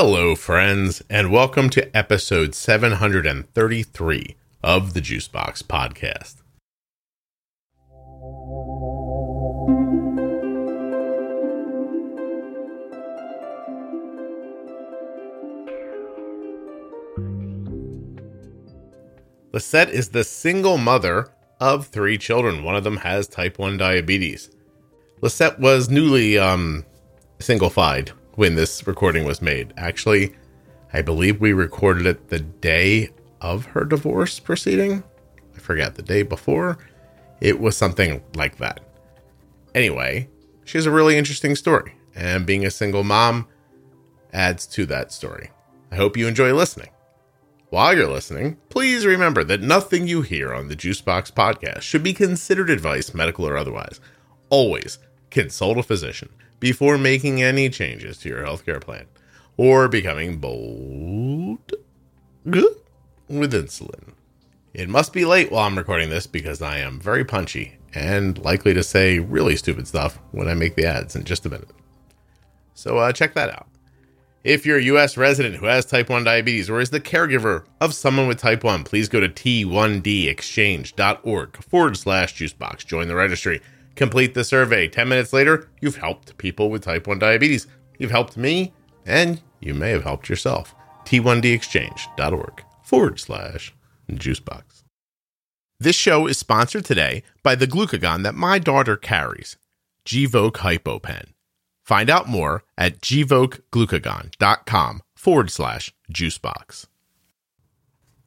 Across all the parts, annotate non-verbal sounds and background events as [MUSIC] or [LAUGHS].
Hello, friends, and welcome to episode 733 of the Juicebox Podcast. Lisette is the single mother of three children. One of them has type 1 diabetes. Lisette was newly um, single-fied when this recording was made. Actually, I believe we recorded it the day of her divorce proceeding. I forget the day before. It was something like that. Anyway, she has a really interesting story, and being a single mom adds to that story. I hope you enjoy listening. While you're listening, please remember that nothing you hear on the Juicebox podcast should be considered advice, medical or otherwise. Always consult a physician before making any changes to your healthcare plan or becoming bold with insulin. It must be late while I'm recording this because I am very punchy and likely to say really stupid stuff when I make the ads in just a minute. So uh, check that out. If you're a U.S. resident who has type 1 diabetes or is the caregiver of someone with type 1, please go to t1dexchange.org forward slash juicebox. Join the registry. Complete the survey. 10 minutes later, you've helped people with type 1 diabetes. You've helped me, and you may have helped yourself. t1dexchange.org forward slash juicebox. This show is sponsored today by the glucagon that my daughter carries, Gvoke HypoPen. Find out more at gvokeglucagon.com forward slash juicebox.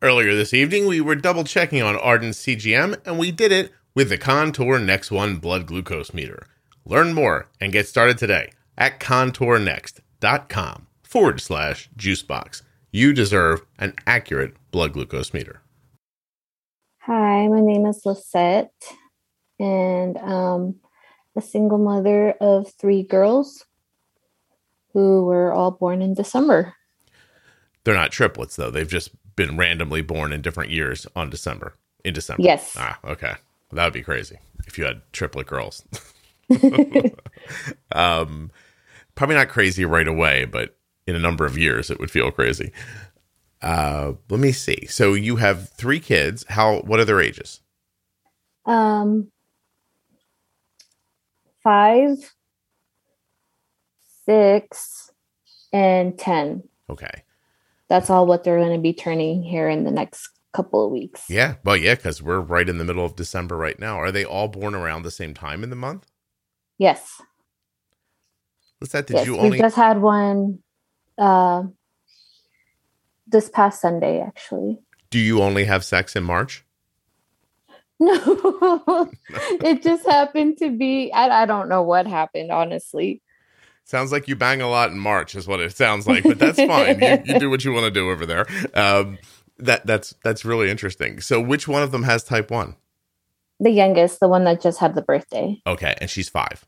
Earlier this evening, we were double checking on Arden's CGM, and we did it with the Contour Next One blood glucose meter. Learn more and get started today at contournext.com forward slash juicebox. You deserve an accurate blood glucose meter. Hi, my name is Lisette, and um, a single mother of three girls who were all born in December. They're not triplets, though. They've just been randomly born in different years on December. In December. Yes. Ah, okay. That would be crazy if you had triplet girls. [LAUGHS] um, probably not crazy right away, but in a number of years, it would feel crazy. Uh, let me see. So you have three kids. How? What are their ages? Um, five, six, and ten. Okay. That's all what they're going to be turning here in the next couple of weeks. Yeah. Well, yeah, because we're right in the middle of December right now. Are they all born around the same time in the month? Yes. What's that? Did yes. you We just had one uh, this past Sunday, actually. Do you only have sex in March? [LAUGHS] No, it just happened to be. I, I don't know what happened, honestly. Sounds like you bang a lot in March, is what it sounds like. But that's fine. you, you do what you want to do over there. Um, that that's that's really interesting. So, which one of them has type one? The youngest, the one that just had the birthday. Okay, and she's five.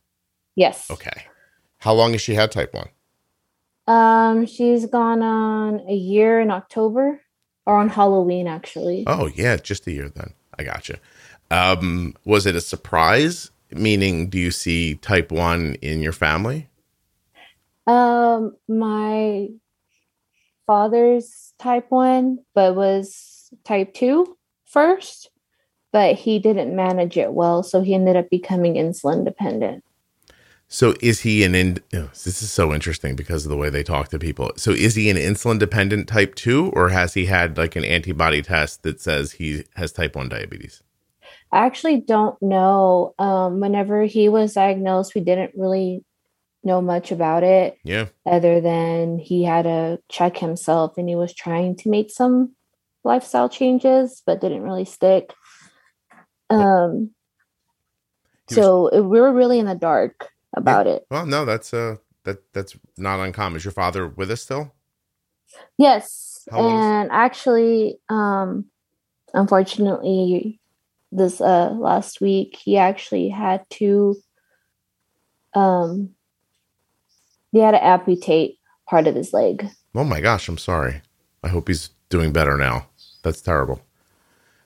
Yes. Okay. How long has she had type one? Um, she's gone on a year in October or on Halloween, actually. Oh yeah, just a year then. I gotcha. Um, was it a surprise? Meaning, do you see type one in your family? Um, my father's type one, but was type two first, but he didn't manage it well, so he ended up becoming insulin dependent. So is he an in? oh, this is so interesting because of the way they talk to people. So is he an insulin dependent type two, or has he had like an antibody test that says he has type one diabetes? I actually don't know. Um, whenever he was diagnosed, we didn't really know much about it Yeah. other than he had to check himself and he was trying to make some lifestyle changes, but didn't really stick. Um, was- so it, we were really in the dark about it. Well, no, that's uh that that's not uncommon. Is your father with us still? Yes, How old is- and actually, um, unfortunately, this uh last week he actually had to um he had to amputate part of his leg. Oh my gosh, I'm sorry. I hope he's doing better now. That's terrible.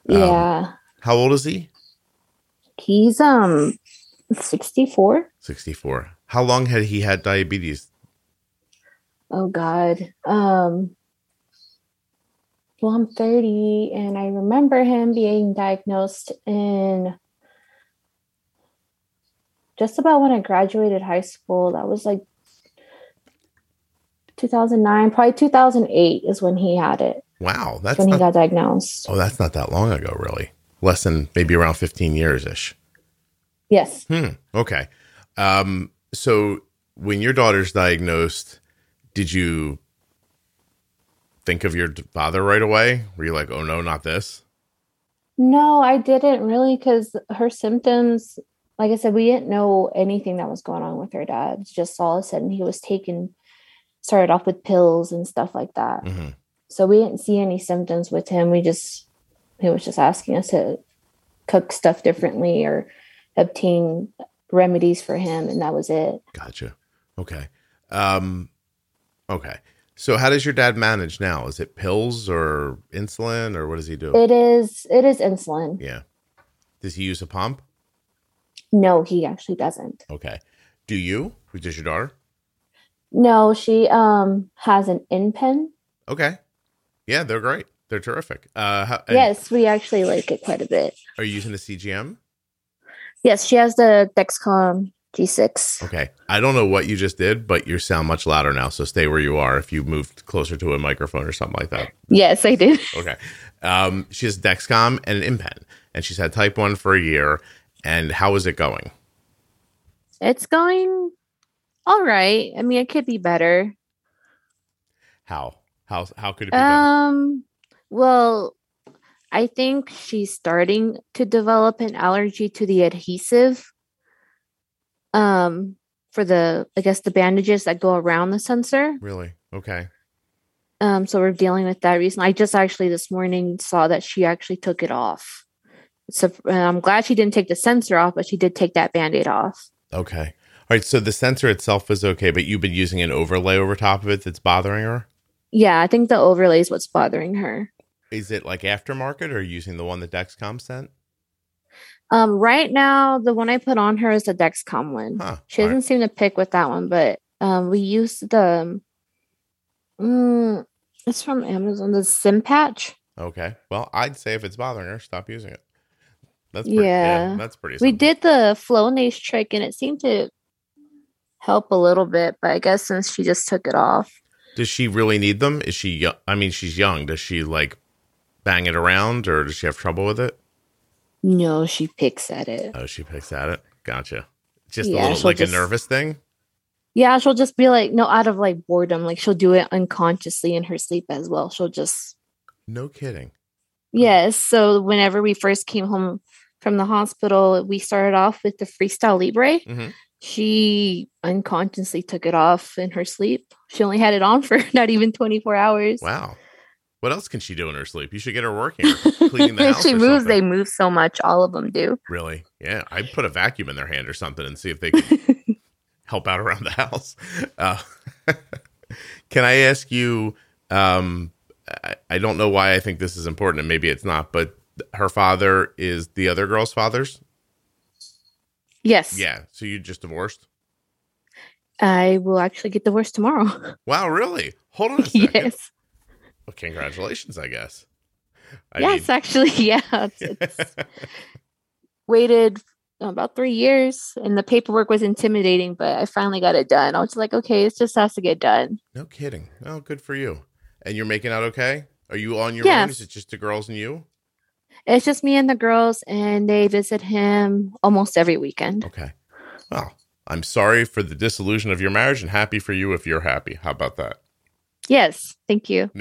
Um, Yeah, How old is he? he's um sixty four. 64. How long had he had diabetes? oh God. Um, well, I'm 30 and I remember him being diagnosed in just about when I graduated high school. That was like 2009, probably 2008 is when he had it. Wow, that's when not, he got diagnosed. oh, that's not that long ago, really. Less than maybe around fifteen years ish. Yes. Hmm. Okay. Um. So when your daughter's diagnosed, did you think of your father right away? Were you like, oh no, not this? No, I didn't really because her symptoms, like I said, we didn't know anything that was going on with her dad. Just all of a sudden he was taking, started off with pills and stuff like that. hmm So we didn't see any symptoms with him. We just, he was just asking us to cook stuff differently or obtain remedies for him. And that was it. Gotcha. Okay. Um. Okay. So how does your dad manage now? Is it pills or insulin or what does he do? It is, it is insulin. yeah. Does he use a pump? No, he actually doesn't. Okay. Do you? Does your daughter? No, she um has an InPen. Okay. Yeah, they're great. They're terrific. Uh, how, Yes, we actually like it quite a bit. Are you using the CGM? Yes, she has the Dexcom G6. Okay. I don't know what you just did, but you sound much louder now. So stay where you are if you moved closer to a microphone or something like that. Yes, I did. [LAUGHS] Okay. Um, she has Dexcom and an InPen, and she's had type 1 for a year. And how is it going? It's going all right. I mean, it could be better. How? How, how could it be better? Um, well, I think she's starting to develop an allergy to the adhesive. Um, for the I guess the bandages that go around the sensor. Really? Okay. Um, so we're dealing with that reason. I just actually this morning saw that she actually took it off. So I'm glad she didn't take the sensor off, but she did take that band-aid off. Okay. All right. So the sensor itself is okay, but you've been using an overlay over top of it that's bothering her? Yeah, I think the overlay is what's bothering her. Is it like aftermarket or using the one that Dexcom sent? Um, right now, the one I put on her is the Dexcom one. Huh. She doesn't right. seem to pick with that one, but um, we used the. Mm, it's from Amazon. The Sim Patch. Okay. Well, I'd say if it's bothering her, stop using it. That's pretty, yeah. Yeah. That's pretty. We did the flow Flonase trick, and it seemed to help a little bit. But I guess since she just took it off, Does she really need them? Is she? yo- I mean, she's young. Does she like bang it around, or does she have trouble with it? no, she picks at it. Oh, she picks at it. Gotcha. Just a little like just- a nervous thing. Yeah, she'll just be like, no, out of like boredom. Like she'll do it unconsciously in her sleep as well. She'll just No kidding. Yes. So whenever we first came home from the hospital, we started off with the Freestyle Libre. Mhm. She unconsciously took it off in her sleep. She only had it on for [LAUGHS] not even 24 hours. Wow. What else can she do in her sleep? You should get her working. [LAUGHS] Cleaning the house she moves, something. they move so much. All of them do. Really? Yeah. I'd put a vacuum in their hand or something and see if they could [LAUGHS] help out around the house. Uh, can I ask you? Um, I, I don't know why I think this is important, and maybe it's not, but her father is the other girl's father's. Yes. Yeah. So you just divorced? I will actually get divorced tomorrow. [LAUGHS] Wow. Really? Hold on a second. yes. Well, congratulations, I guess. I yes, actually. [LAUGHS] Yeah. It's, it's [LAUGHS] waited uh, about three years and the paperwork was intimidating, but I finally got it done. I was like, okay, it just has to get done. no kidding. Oh, good for you. And you're making out okay? Are you on your Yeah. own? Is it just the girls and you? It's just me and the girls, and they visit him almost every weekend. Okay. Well, I'm sorry for the disillusion of your marriage and happy for you if you're happy. How about that? Yes, thank you. [LAUGHS]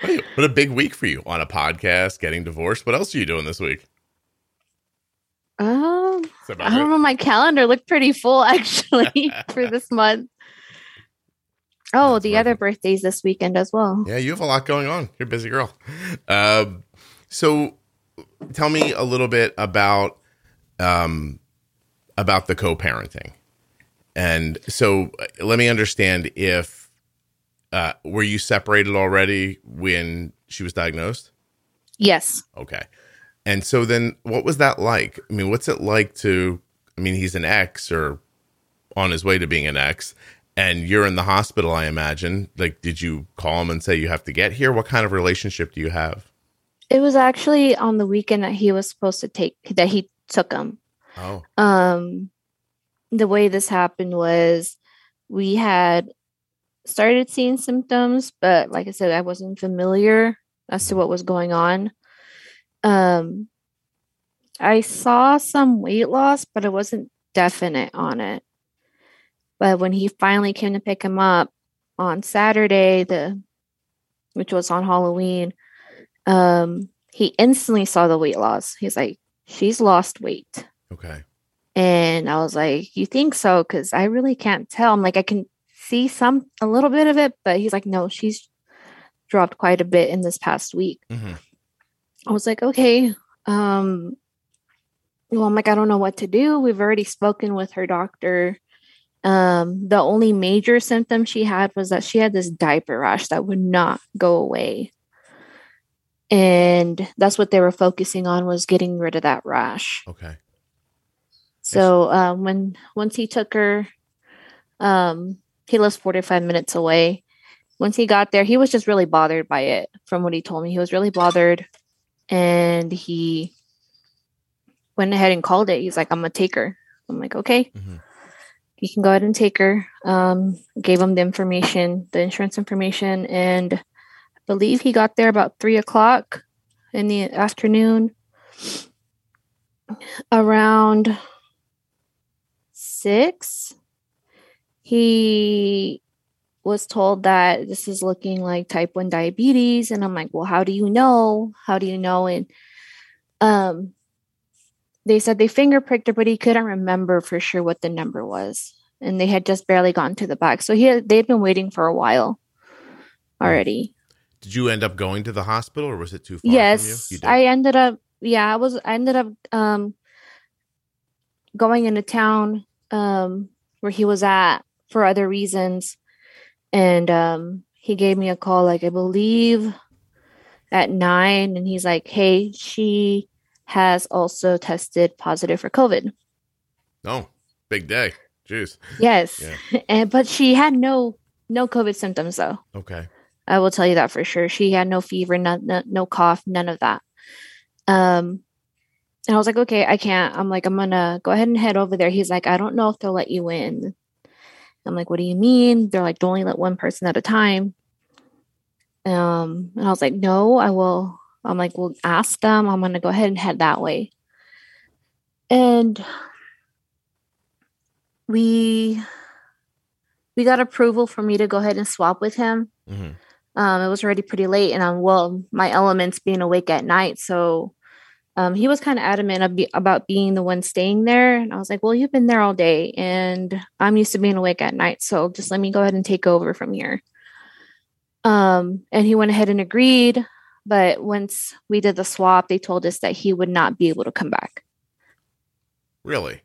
Yeah. what a- big week for you on a podcast, getting divorced. What else are you doing this week? Um, Is that about I don't it? know. My calendar looked pretty full [LAUGHS] actually for this month. Oh, That's the other birthdays this weekend as well. Yeah, you have a lot going on. You're a busy girl. Um, so, tell me a little bit about um, about the co-parenting. And so, let me understand if uh, were you separated already when she was diagnosed? Yes. Okay. And so then what was that like? I mean, what's it like to I mean, he's an ex or on his way to being an ex and you're in the hospital, I imagine. Like, did you call him and say you have to get here? What kind of relationship do you have? It was actually on the weekend that he was supposed to take that he took him. Oh, Um, the way this happened was we had started seeing symptoms, but like I said, I wasn't familiar as to what was going on. Um, I saw some weight loss, but I wasn't definite on it. But when he finally came to pick him up on Saturday, the which was on Halloween, um, he instantly saw the weight loss. He's like, "She's lost weight." okay. And I was like, You think so? Because I really can't tell. I'm like, I can see some, a little bit of it, but he's like, No, she's dropped quite a bit in this past week. hmm I was like, Okay. Um, well, I'm like, I don't know what to do. We've already spoken with her doctor. Um, the only major symptom she had was that she had this diaper rash that would not go away. And that's what they were focusing on was getting rid of that rash. Okay. So um, when once he took her, um, he lives 45 minutes away. Once he got there, he was just really bothered by it. From what he told me, he was really bothered, and he went ahead and called it. He's like, "I'm gonna take her." I'm like, "Okay, hmm you can go ahead and take her." Um, gave him the information, the insurance information, and I believe he got there about three o'clock in the afternoon. Around six, he was told that this is looking like type 1 diabetes. And I'm like, well, how do you know? How do you know? And um, they said they finger pricked her, but he couldn't remember for sure what the number was. And they had just barely gotten to the back. So he had, they'd been waiting for a while already. Did you end up going to the hospital, or was it too far? yes you? you i ended up yeah i was i ended up um going into town um where he was at for other reasons and um he gave me a call like i believe at nine and he's like hey she has also tested positive for covid oh, big day. Jeez. yes Yeah. [LAUGHS] and but she had no no covid symptoms though Okay. I will tell you that for sure. She had no fever, no, no, no cough, none of that. Um, and I was like, okay, I can't. I'm like, I'm gonna go ahead and head over there. He's like, I don't know if they'll let you in. I'm like, what do you mean? They're like, don't only let one person at a time. Um, and I was like, no, I will. I'm like, well, ask them. I'm gonna go ahead and head that way. And we we got approval for me to go ahead and swap with him. Hmm um, it was already pretty late and i'm well my elements being awake at night. So um, he was kind of adamant ab- about being the one staying there. And i was like well you've been there all day and i'm used to being awake at night. So just let me go ahead and take over from here. Um, and he went ahead and agreed but once we did the swap they told us that he would not be able to come back Really?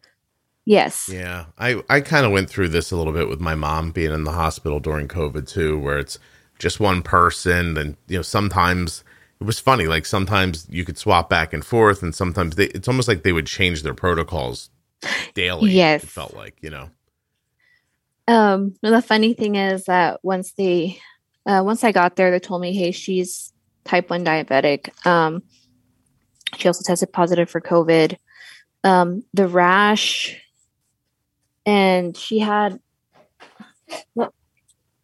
yes Yeah. I I kind of went through this a little bit with my mom being in the hospital during COVID too, where it's just one person, and you know sometimes it was funny. Like sometimes you could swap back and forth, and sometimes they, it's almost like they would change their protocols daily. Yes. It felt like you know. Um, the funny thing is that once they, uh, once I got there, they told me, "Hey, she's type one diabetic. Um, she also tested positive for COVID. Um, the rash, and she had. What?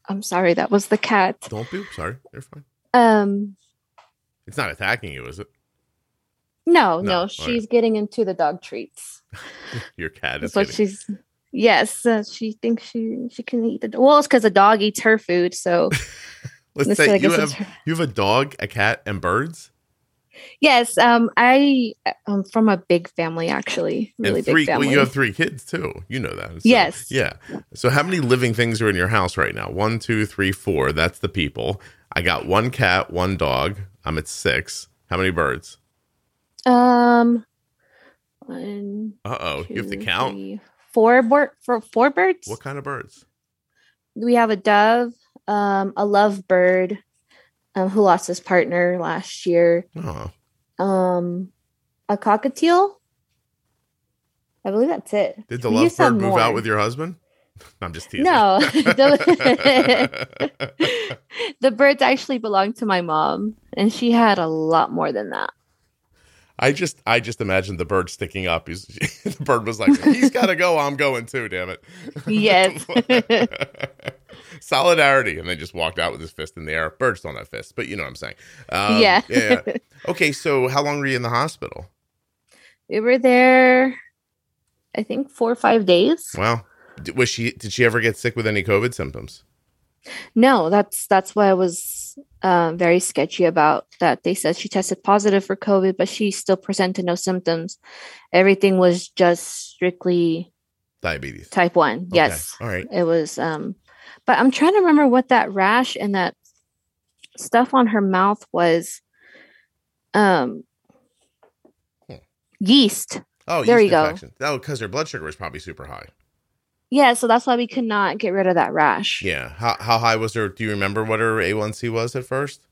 I'm sorry, that was the cat. Don't be sorry. You're fine. Um, It's not attacking you, is it? no, No, no, all right. she's getting into the dog treats. [LAUGHS] Your cat is. That's what she's. Yes, uh, she thinks she she can eat the. Well, it's because the dog eats her food, so. [LAUGHS] Let's say I you have her- you have a dog, a cat, and birds, Yes, um, I am from a big family, actually, really three. big family. Well, you have three kids too. You know that. So, Yes. Yeah. So how many living things are in your house right now? One, two, three, four. That's the people. I got one cat, one dog. I'm at six. How many birds? um, one, Uh oh. You have to count. three, four bird for four birds. What kind of birds? We have a dove, um, a lovebird, um, who lost his partner last year. Oh, Um, a cockatiel. I believe that's it. did the We used to have lovebird move out with your husband? [LAUGHS] I'm just teasing. No, [LAUGHS] the, [LAUGHS] the birds actually belonged to my mom, and she had a lot more than that. I just I just imagined the bird sticking up. He's, [LAUGHS] the bird was like, "He's [LAUGHS] got to go. I'm going too. Damn it." Yes. [LAUGHS] Solidarity, and then just walked out with his fist in the air. Birds don't have fists, but you know what I'm saying. Um, Yeah. yeah. Okay, so how long were you in the hospital? we were there, I think, four or five days. Wow. Was she? Did she ever get sick with any COVID symptoms? No, that's that's why I was um, very sketchy about. That they said she tested positive for COVID, but she still presented no symptoms. Everything was just strictly Diabetes. type one. Okay, Yes, All right. it was. Um, but I'm trying to remember what that rash and that stuff on her mouth was. Um, Hmm. yeast. Oh, There yeast you go. infection. Oh, because her blood sugar was probably super high. Yeah, so that's why we could not get rid of that rash. Yeah. How how high was her? Do you remember what her A1C was at first?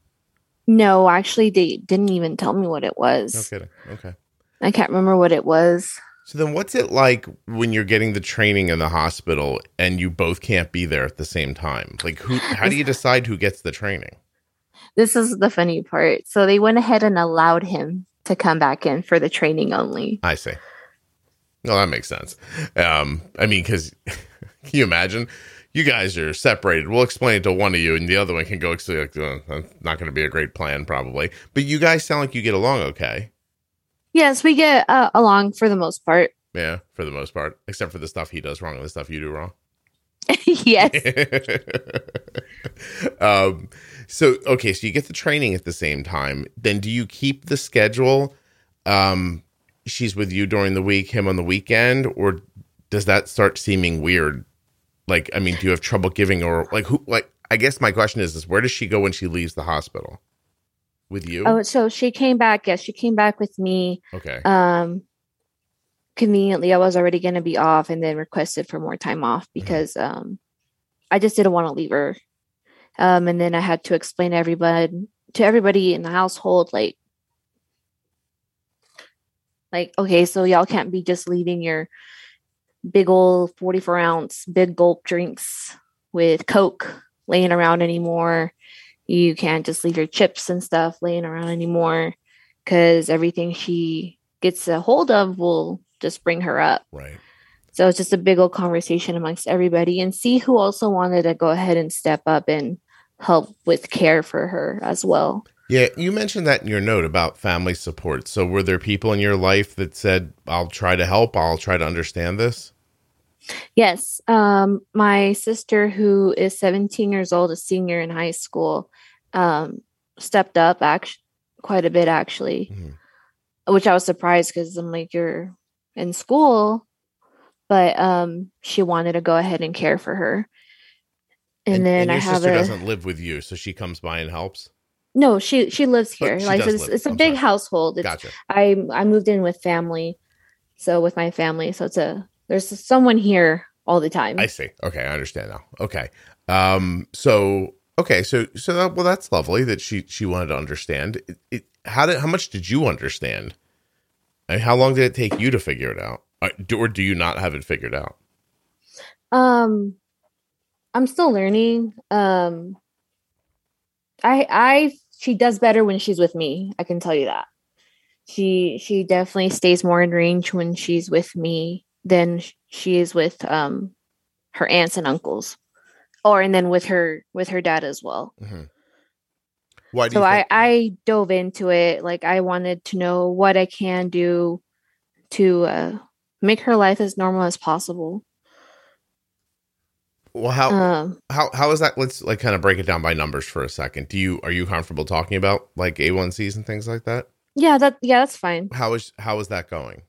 No, actually, they didn't even tell me what it was. No kidding. Okay. I can't remember what it was. So then, what's it like when you're getting the training in the hospital and you both can't be there at the same time? Like, who? [SIGHS] How do you decide who gets the training? This is the funny part. So they went ahead and allowed him to come back in for the training only. I see. Well, that makes sense. Um, I mean, because [LAUGHS] can you imagine? You guys are separated. We'll explain it to one of you, and the other one can go. Like, uh, that's not going to be a great plan, probably. But you guys sound like you get along okay. Yes, we get uh, along for the most part. Yeah, for the most part, except for the stuff he does wrong and the stuff you do wrong. [LAUGHS] [LAUGHS] yes. um, so okay, so you get the training at the same time. Then do you keep the schedule? Um, she's with you during the week, him on the weekend, or does that start seeming weird? Like, I mean, do you have trouble giving or like who? Like, I guess my question is, is where does she go when she leaves the hospital? With you? Oh, so she came back. Yes, she came back with me. okay. Um, conveniently, I was already going to be off, and then requested for more time off because um, I just didn't want to leave her. Um, and then I had to explain to everybody to everybody in the household, like, like okay, so y'all can't be just leaving your big old forty-four ounce big gulp drinks with Coke laying around anymore. You can't just leave your chips and stuff laying around anymore because everything she gets a hold of will just bring her up. Right. So it's just a big old conversation amongst everybody and see who also wanted to go ahead and step up and help with care for her as well. Yeah, you mentioned that in your note about family support. So, were there people in your life that said, "I'll try to help. I'll try to understand this"? Yes. Um, my sister, who is 17 years old, a senior in high school, um, stepped up act- quite a bit actually, Mhm. which I was surprised because I'm like, you're in school, but um, she wanted to go ahead and care for her. And, then your I have sister a doesn't live with you, so she comes by and helps. No, she she lives here. she like it's, it's a I'm big sorry. household. It's, Gotcha. I I moved in with family, so with my family, so it's a there's someone here all the time. I see. Okay, I understand now. Okay. Um. So okay. So so that, well, that's lovely that she she wanted to understand. It, it, how did how much did you understand? And how long did it take you to figure it out? Uh, do- Or do you not have it figured out? Um, I'm still learning. Um, I I she does better when she's with me. I can tell you that. She she definitely stays more in range when she's with me than she is with um her aunts and uncles, or and then with her with her dad as well. Mhm. Why do So I I dove into it. Like I wanted to know what I can do to uh, make her life as normal as possible. Well how Um, how how is that? Let's like kind of break it down by numbers for a second. Do you are you comfortable talking about like A1Cs and things like that? yeah, that yeah, that's fine. How is how is that going?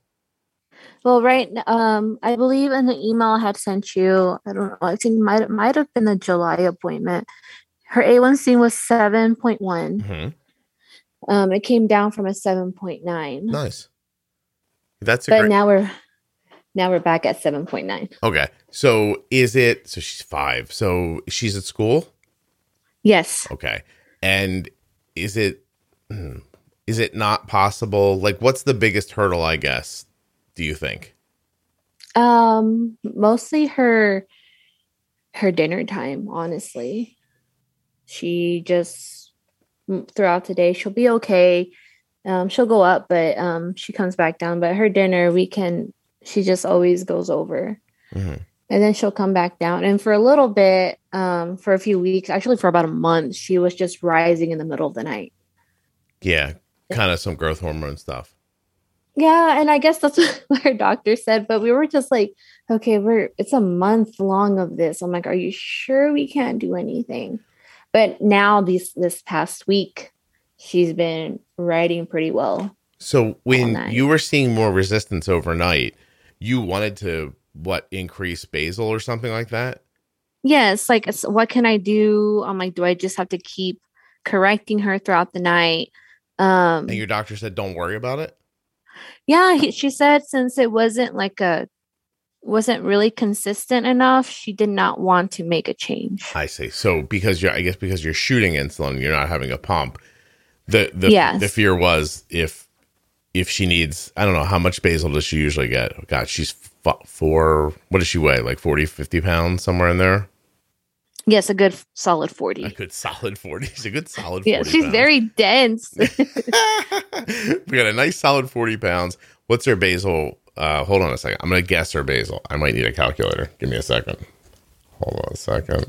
Well, right. Um, I believe in the email I had sent you. I don't know. I think might might have been the July appointment. Her A1C was seven point one. Mhm. Um, it came down from a seven point nine, Nice. That's a but great. now we're now we're back at seven point nine. Okay. So is it so she's 5. So she's at school? Yes. Okay. And is it hmm, it not possible like what's the biggest hurdle I guess do you think? Um, mostly her her dinner time, honestly. She just throughout the day she'll be okay. Um, she'll go up, but um, she comes back down. But her dinner, we can. She just always goes over, Mhm. and then she'll come back down. And for a little bit, um, for a few weeks, actually for about a month, she was just rising in the middle of the night. Yeah, kind of some growth hormone stuff. Yeah, and I guess that's [LAUGHS] what her doctor said. But we were just like, okay, we're it's a month long of this. I'm like, are you sure we can't do anything? But now these this past week, she's been riding pretty well. So when you were seeing more resistance overnight, you wanted to what increase basal or something like that? Yes, like what can I do? I'm like, do I just have to keep correcting her throughout the night? Um And your doctor said don't worry about it? yeah, he, she said since it wasn't like a wasn't really consistent enough, she did not want to make a change. I see. So because you're I guess because you're shooting insulin, you're not having a pump. The the Yes. the fear was if if she needs I don't know how much basal does she usually get? God, she's f- four what does she weigh? Like 40 50 pounds somewhere in there? Yes, a good solid 40. A good solid 40. She's a good solid 40. Yeah, she's pounds. very dense. [LAUGHS] we got a nice solid 40 pounds. What's her basal? Uh, hold on a second. I'm going to guess her basal. I might need a calculator. Give me a second. Hold on a second.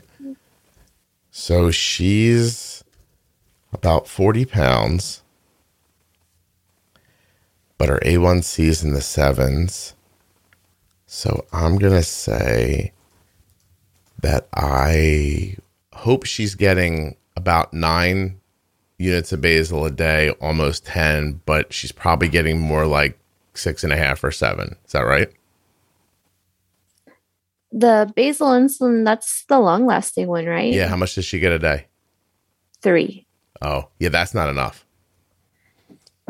So she's about 40 pounds, but her A1C is in the sevens. So I'm going to say that I hope she's getting about nine units of basal a day, almost 10, but she's probably getting more like six and a half or seven. Is that right? the basal insulin, that's the long lasting one, right? Yeah. How much does she get a day? Three. Oh, yeah, that's not enough.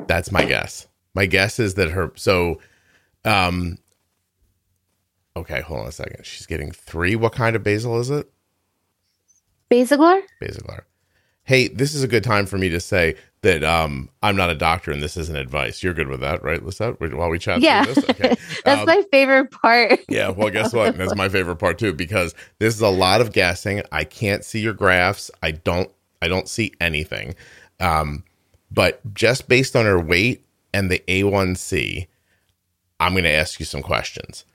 That's my guess. My guess is that her, so, um, okay, hold on a second. She's getting three. What kind of basal is it? Basaglar? Basilar. Hey, this is a good time for me to say that um, I'm not a doctor and this isn't advice. You're good with that, right, Lisette? While we chat Yeah. through this? Okay. [LAUGHS] That's Um, my favorite part. Yeah, well, guess what? That's my favorite part too because this is a lot of guessing. I can't see your graphs. I don't. I don't see anything. Um, but just based on her weight and the A1C, I'm going to ask you some questions.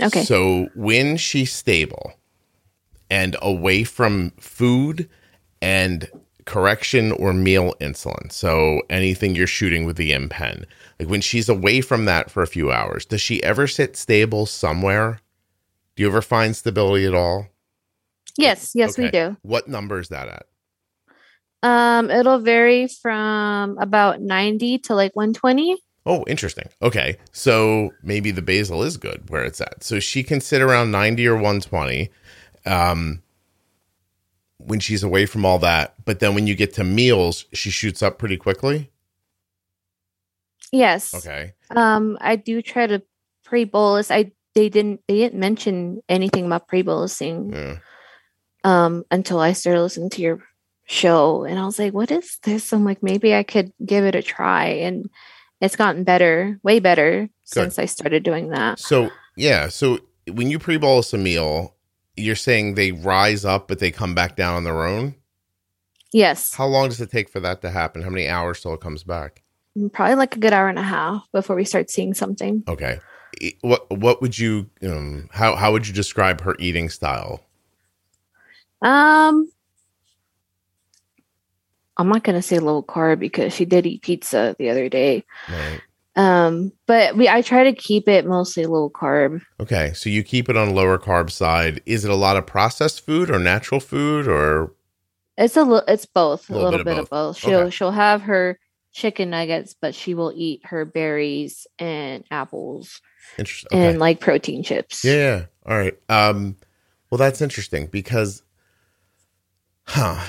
Okay. So when she's stable and away from food and correction or meal insulin, so anything you're shooting with the InPen, like when she's away from that for a few hours, does she ever sit stable somewhere? Do you ever find stability at all? yes, yes, we do. What number is that at? Um, it'll vary from about 90 to like 120. Oh, interesting. Okay. So maybe the basal is good where it's at. So she can sit around 90 or 120 um, when she's away from all that. But then when you get to meals, she shoots up pretty quickly. Yes. Okay. Um, I do try to pre bolus. I they didn't they didn't mention anything about pre bolusing Yeah. um until I started listening to your show and I was like, what is this? I'm like, maybe I could give it a try and it's gotten better, way better since I started doing that. So, yeah. So when you pre bolus a meal, you're saying they rise up, but they come back down on their own. Yes. How long does it take for that to happen? How many hours till it comes back? Probably like a good hour and a half before we start seeing something. Okay. What what would you um how how would you describe her eating style? Um I'm not gonna say low carb because she did eat pizza the other day. Right. Um, but we I try to keep it mostly low carb. Okay, so you keep it on lower carb side. Is it a lot of processed food or natural food or It's a little it's both, a Little little, bit of bit, of both. both. She'll Okay. she'll have her chicken nuggets, but she will eat her berries and apples interesting? Okay. and like protein chips. yeah, yeah. All right. Um well that's interesting because huh.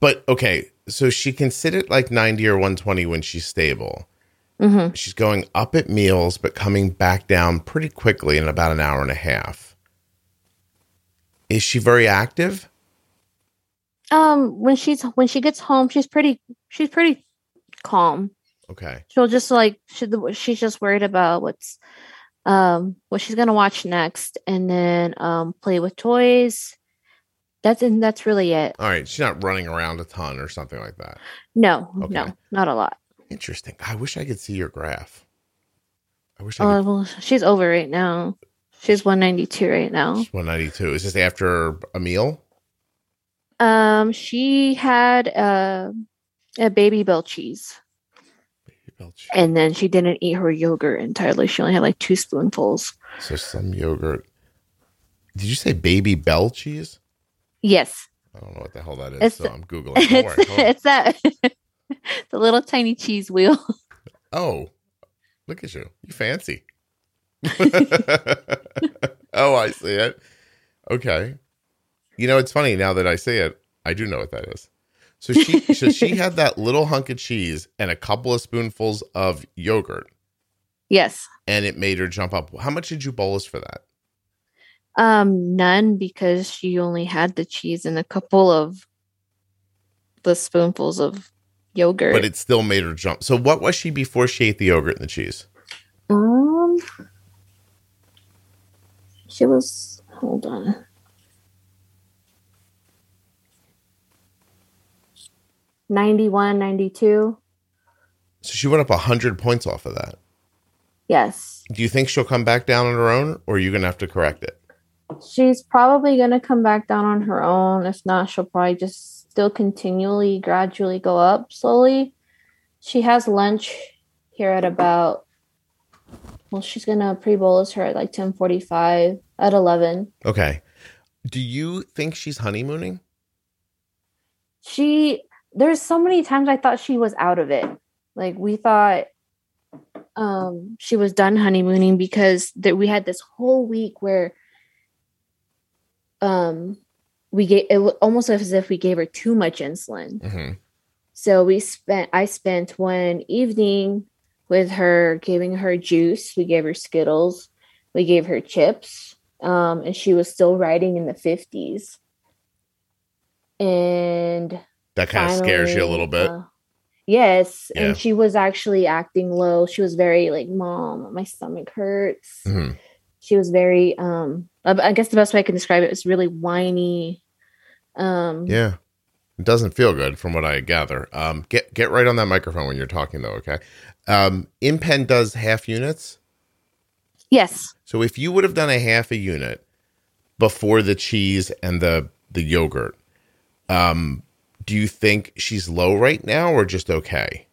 But okay, so she can sit at like 90 or 120 when she's stable. hmm She's going up at meals but coming back down pretty quickly in about an hour and a half. Is she very active? Um, when she's when she gets home, she's pretty she's pretty calm. Okay. She'll just like she, she's just worried about what's um what she's gonna watch next, and then um play with toys, That's and that's really it. All right, she's not running around a ton or something like that. No, Okay. no, not a lot. Interesting. I wish I could see your graph. I wish I Oh could. well, she's over right now. She's 192 right now. 192. Is this after a meal? Um, she had uh, a Babybel cheese, and then she didn't eat her yogurt entirely. She only had like two spoonfuls. So some yogurt. Did you say Babybel cheese? Yes, I don't know what the hell that is. It's- so I'm googling. Worry, [LAUGHS] it's, hold it's that [LAUGHS] the little tiny cheese wheel. Oh, look at you. You fancy. [LAUGHS] oh, I see it. Okay. You know, it's funny now that I say it, I do know what that is. So she so she had that little hunk of cheese and a couple of spoonfuls of yogurt Yes. and it made her jump up. How much did you bolus for that? Um, none because she only had the cheese and a couple of the spoonfuls of yogurt. But it still made her jump. So what was she before she ate the yogurt and the cheese? um, she was. Hold on. Ninety-one, ninety-two. So she went up 100 points off of that. Yes, Do you think she'll come back down on her own or are you going to have to correct it? She's probably gonna come back down on her own. If not, she'll probably just still continually, gradually go up slowly. She has lunch here at about. Well, she's gonna pre-bolus her at like ten forty-five at eleven. Okay. Do you think she's honeymooning? she there's so many times I thought she was out of it. Like we thought um she was done honeymooning because that we had this whole week where um we gave it almost as if we gave her too much insulin. hmm So we spent I spent one evening with her giving her juice. We gave her Skittles. We gave her chips. Um, and she was still riding in the 50s. And That kind of scares you a little bit. uh, yes. Yeah. And she was actually acting low. She was very like, Mom, my stomach hurts. Mhm. She was very um I guess the best way I can describe it is really whiny. Um Yeah. It doesn't feel good from what I gather. Um, get get right on that microphone when you're talking though, okay? Um, InPen does half units. yes. So if you would have done a half a unit before the cheese and the the yogurt, um, do you think she's low right now or just okay?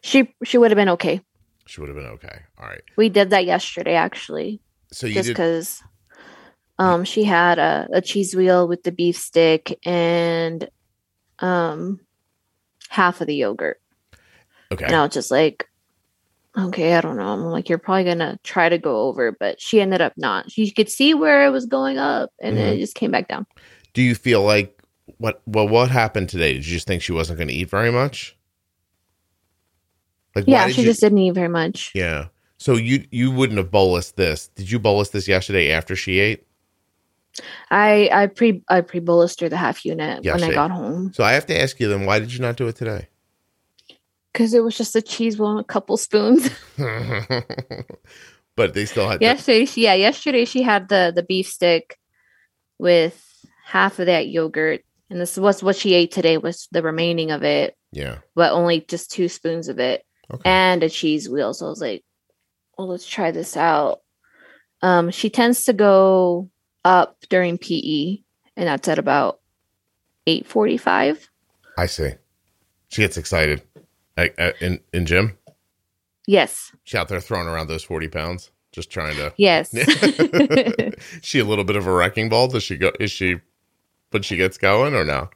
She she would have been okay. She would have been okay. All right. We did that yesterday actually. So you just because um she had a, a cheese wheel with the beef stick and um half of the yogurt okay. and i was just like okay i don't know i'm like you're probably gonna try to go over but she ended up not she could see where it was going up and then it just came back down Do you feel like what well what happened today? Did you just think she wasn't going to eat very much? Like yeah she you- just didn't eat very much Yeah. So you you wouldn't have bolused this. Did you bolus this yesterday after she ate? i i pre i pre bolused her the half unit Yeah, when i got home So I have to ask you then why did you not do it today? because it was just a cheese wheel and a couple spoons [LAUGHS] but they still had yesterday she, yeah yesterday she had the the beef stick with half of that yogurt and this was what she ate today was the remaining of it yeah. but only just two spoons of it Okay. and a cheese wheel so i was like well let's try this out um she tends to go up during pe and that's at about 8.45 I see. She gets excited. I, I, in in gym, yes she out there throwing around those forty pounds, just trying to. yes [LAUGHS] she a little bit of a wrecking ball. Does she go? Is she? When she gets going or no?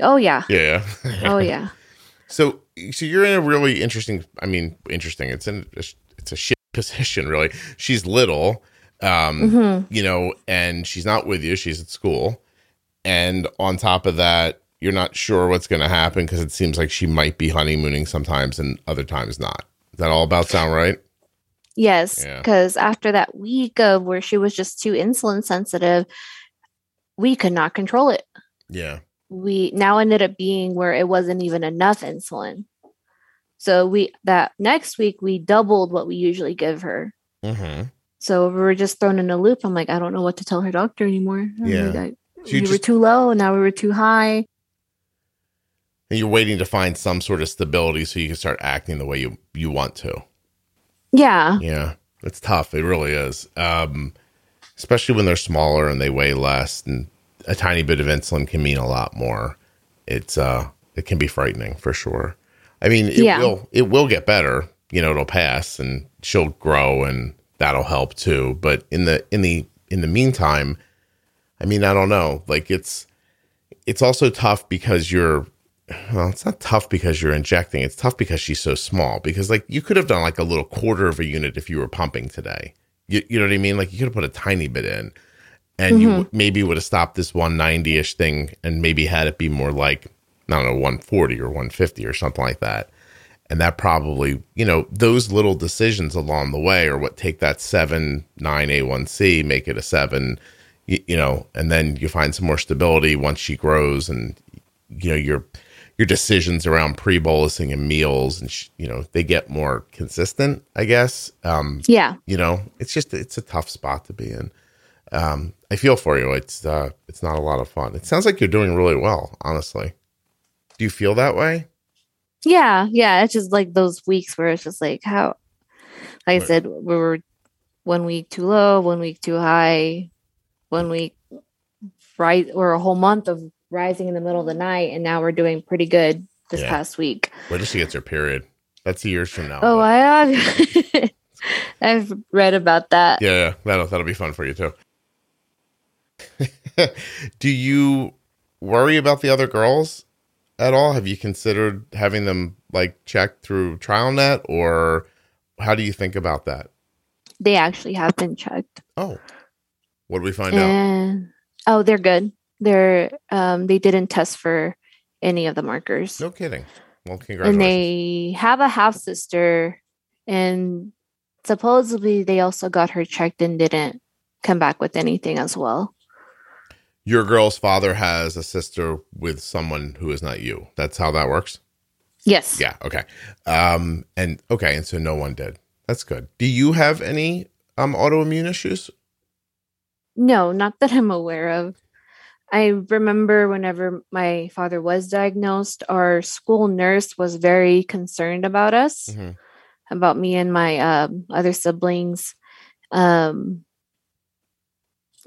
oh yeah Yeah. oh yeah [LAUGHS] So, so you're in a really interesting. I mean, interesting. It's in a, it's a shit position, really. She's little, um, hmm you know, and she's not with you. She's at school, and on top of that, you're not sure what's going to happen because it seems like she might be honeymooning sometimes and other times not. Is that all about sound right? Yes, Yeah. because after that week of where she was just too insulin sensitive, we could not control it. Yeah. We now ended up being where it wasn't even enough insulin. So we that next week we doubled what we usually give her. Mm-hmm. So we were just thrown in a loop. I'm like, I don't know what to tell her doctor anymore. Yeah. like, I, So you we were too low, and now we were too high. and you're waiting to find some sort of stability so you can start acting the way you you want to. Yeah, Yeah, it's tough. It really is. Um, especially when they're smaller and they weigh less, and a tiny bit of insulin can mean a lot more. It's uh, it can be frightening for sure. I mean, it Yeah. will it will get better. You know, it'll pass, and she'll grow, and that'll help too. But in the in the in the meantime, I mean, I don't know. Like it's it's also tough because you're well, it's not tough because you're injecting. It's tough because she's so small. Because like you could have done like a little quarter of a unit if you were pumping today. You, you know what I mean? Like you could have put a tiny bit in, and you mm-hmm. w- maybe would have stopped this 190 ish thing, and maybe had it be more like I don't know 140 or 150 or something like that. And that probably, you know, those little decisions along the way are what take that seven nine A1C, make it a seven, you, you know, and then you find some more stability once she grows, and you know your your decisions around pre-bolusing and meals, and sh- you know they get more consistent. I guess. Um, yeah, you know, it's just it's a tough spot to be in. Um, I feel for you. It's uh, it's not a lot of fun. It sounds like you're doing really well, honestly. Do you feel that way? yeah, yeah. It's just like those weeks where it's just like how, like I said, we were one week too low, one week too high, one week right, or a whole month of rising in the middle of the night, and now we're doing pretty good this Yeah. past week. Wait till she gets her period. That's years from now. Oh, I have. [LAUGHS] I've read about that. yeah, yeah, that'll that'll be fun for you too. [LAUGHS] Do you worry about the other girls at all? Have you considered having them like checked through TrialNet, or how do you think about that? They actually have been checked. Oh, what did we find out? oh they're good they're um they didn't test for any of the markers No kidding. Well, congratulations. and they have a half sister and supposedly they also got her checked and didn't come back with anything as well Your girl's father has a sister with someone who is not you. That's how that works. yes Yeah. Okay. Um. And okay. And so no one did. That's good. Do you have any um autoimmune issues? no not that i'm aware of i remember whenever my father was diagnosed our school nurse was very concerned about us Mhm. about me and my um, other siblings. Um,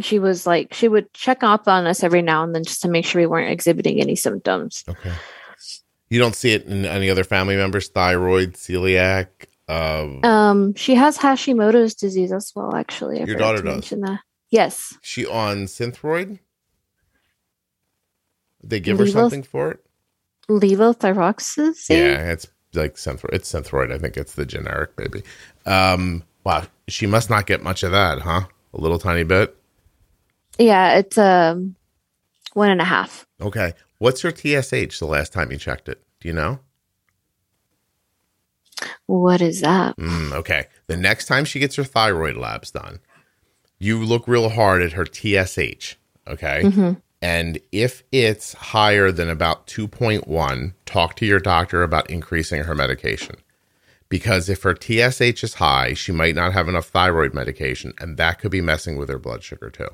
she was like, she would check up on us every now and then just to make sure we weren't exhibiting any symptoms. Okay. You don't see it in any other family members? Thyroid, celiac. Uh, Um, she has Hashimoto's disease as well, actually. I Your daughter does? That. Yes. she on Synthroid? They give her something for it? Levothyroxine? Yeah, it's like Synthroid. It's Synthroid. I think it's the generic, baby. Um, wow, she must not get much of that, huh? A little tiny bit. Yeah, it's um one and a half. Okay. What's your TSH the last time you checked it? Do you know? What is that? Mm, okay. The next time she gets her thyroid labs done, you look real hard at her TSH. Okay. Mhm. And if it's higher than about 2.1, talk to your doctor about increasing her medication. Because if her TSH is high, she might not have enough thyroid medication, and that could be messing with her blood sugar too.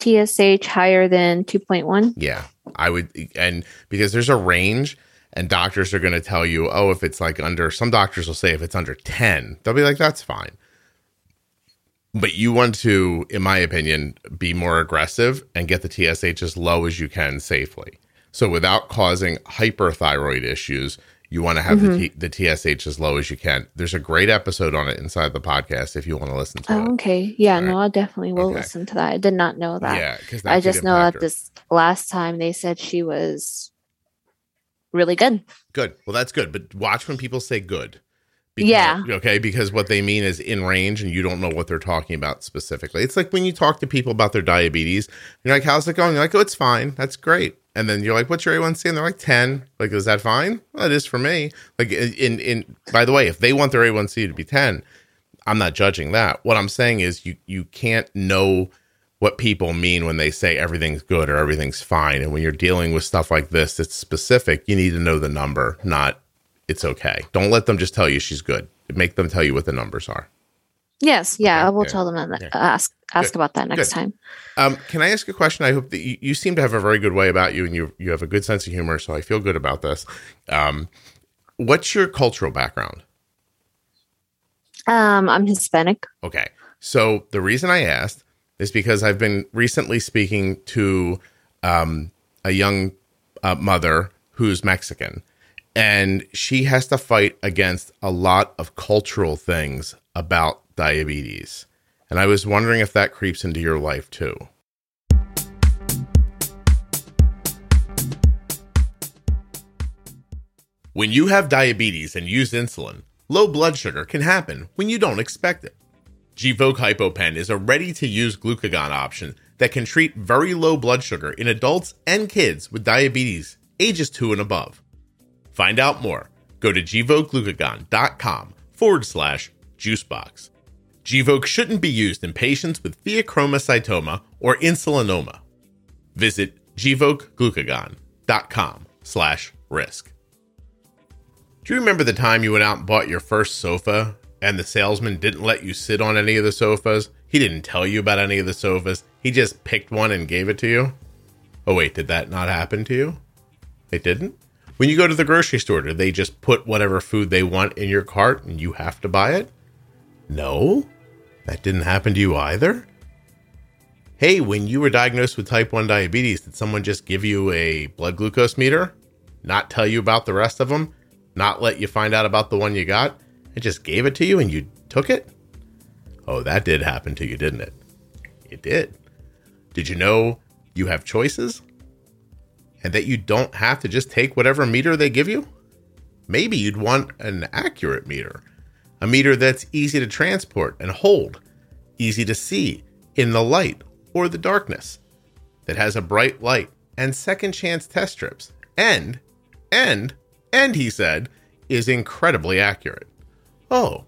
TSH higher than 2.1? Yeah, I would, and because there's a range, and doctors are going to tell you, oh, if it's like under, some doctors will say if it's under 10, they'll be like, that's fine. But you want to, in my opinion, be more aggressive and get the TSH as low as you can safely. So without causing hyperthyroid issues, you want to have the, mm-hmm. T- the TSH as low as you can. There's a great episode on it inside the podcast if you want to listen to Oh, it. okay. Yeah, All no, I definitely will Okay. listen to that. I did not know that. Yeah, because I just know that this last time they said she was really good. Good. Well, that's good. But watch when people say good. Yeah. Okay. Because what they mean is in range and you don't know what they're talking about specifically. It's like when you talk to people about their diabetes, you're like, how's it going? You're like, oh, it's fine. That's great. And then you're like, what's your A1C? And they're like 10. Like, is that fine? Well, it is for me. Like, in, in, by the way, if they want their A1C to be 10, I'm not judging that. What I'm saying is you, you can't know what people mean when they say everything's good or everything's fine. And when you're dealing with stuff like this, it's specific. You need to know the number, not it's okay. Don't let them just tell you she's good. Make them tell you what the numbers are. Yes, yeah, Okay, I will yeah, tell them that yeah. ask ask good. about that next good. time. Um, can I ask a question? I hope that you, you, seem to have a very good way about you, and you you have a good sense of humor. So I feel good about this. Um, what's your cultural background? Um, I'm Hispanic. Okay, so the reason I asked is because I've been recently speaking to um, a young uh, mother who's Mexican, and she has to fight against a lot of cultural things about diabetes. And I was wondering if that creeps into your life too. When you have diabetes and use insulin, low blood sugar can happen when you don't expect it. Gvoke HypoPen is a ready to use glucagon option that can treat very low blood sugar in adults and kids with diabetes ages 2 and above. Find out more. Go to gvokeglucagon.com forward slash juicebox. Gvoke shouldn't be used in patients with pheochromocytoma or insulinoma. Visit gvokeglucagon.com slash risk. Do you remember the time you went out and bought your first sofa and the salesman didn't let you sit on any of the sofas? He didn't tell you about any of the sofas. He just picked one and gave it to you? Oh, wait, did that not happen to you? It didn't? When you go to the grocery store, do they just put whatever food they want in your cart and you have to buy it? No? That didn't happen to you either? Hey, when you were diagnosed with type 1 diabetes, did someone just give you a blood glucose meter? Not tell you about the rest of them? Not let you find out about the one you got? It just gave it to you and you took it? Oh, that did happen to you, didn't it? It did. Did you know you have choices? And that you don't have to just take whatever meter they give you? Maybe you'd want an accurate meter a meter that's easy to transport and hold, easy to see in the light or the darkness, that has a bright light and second chance test strips, and, and, and he said, is incredibly accurate. Oh,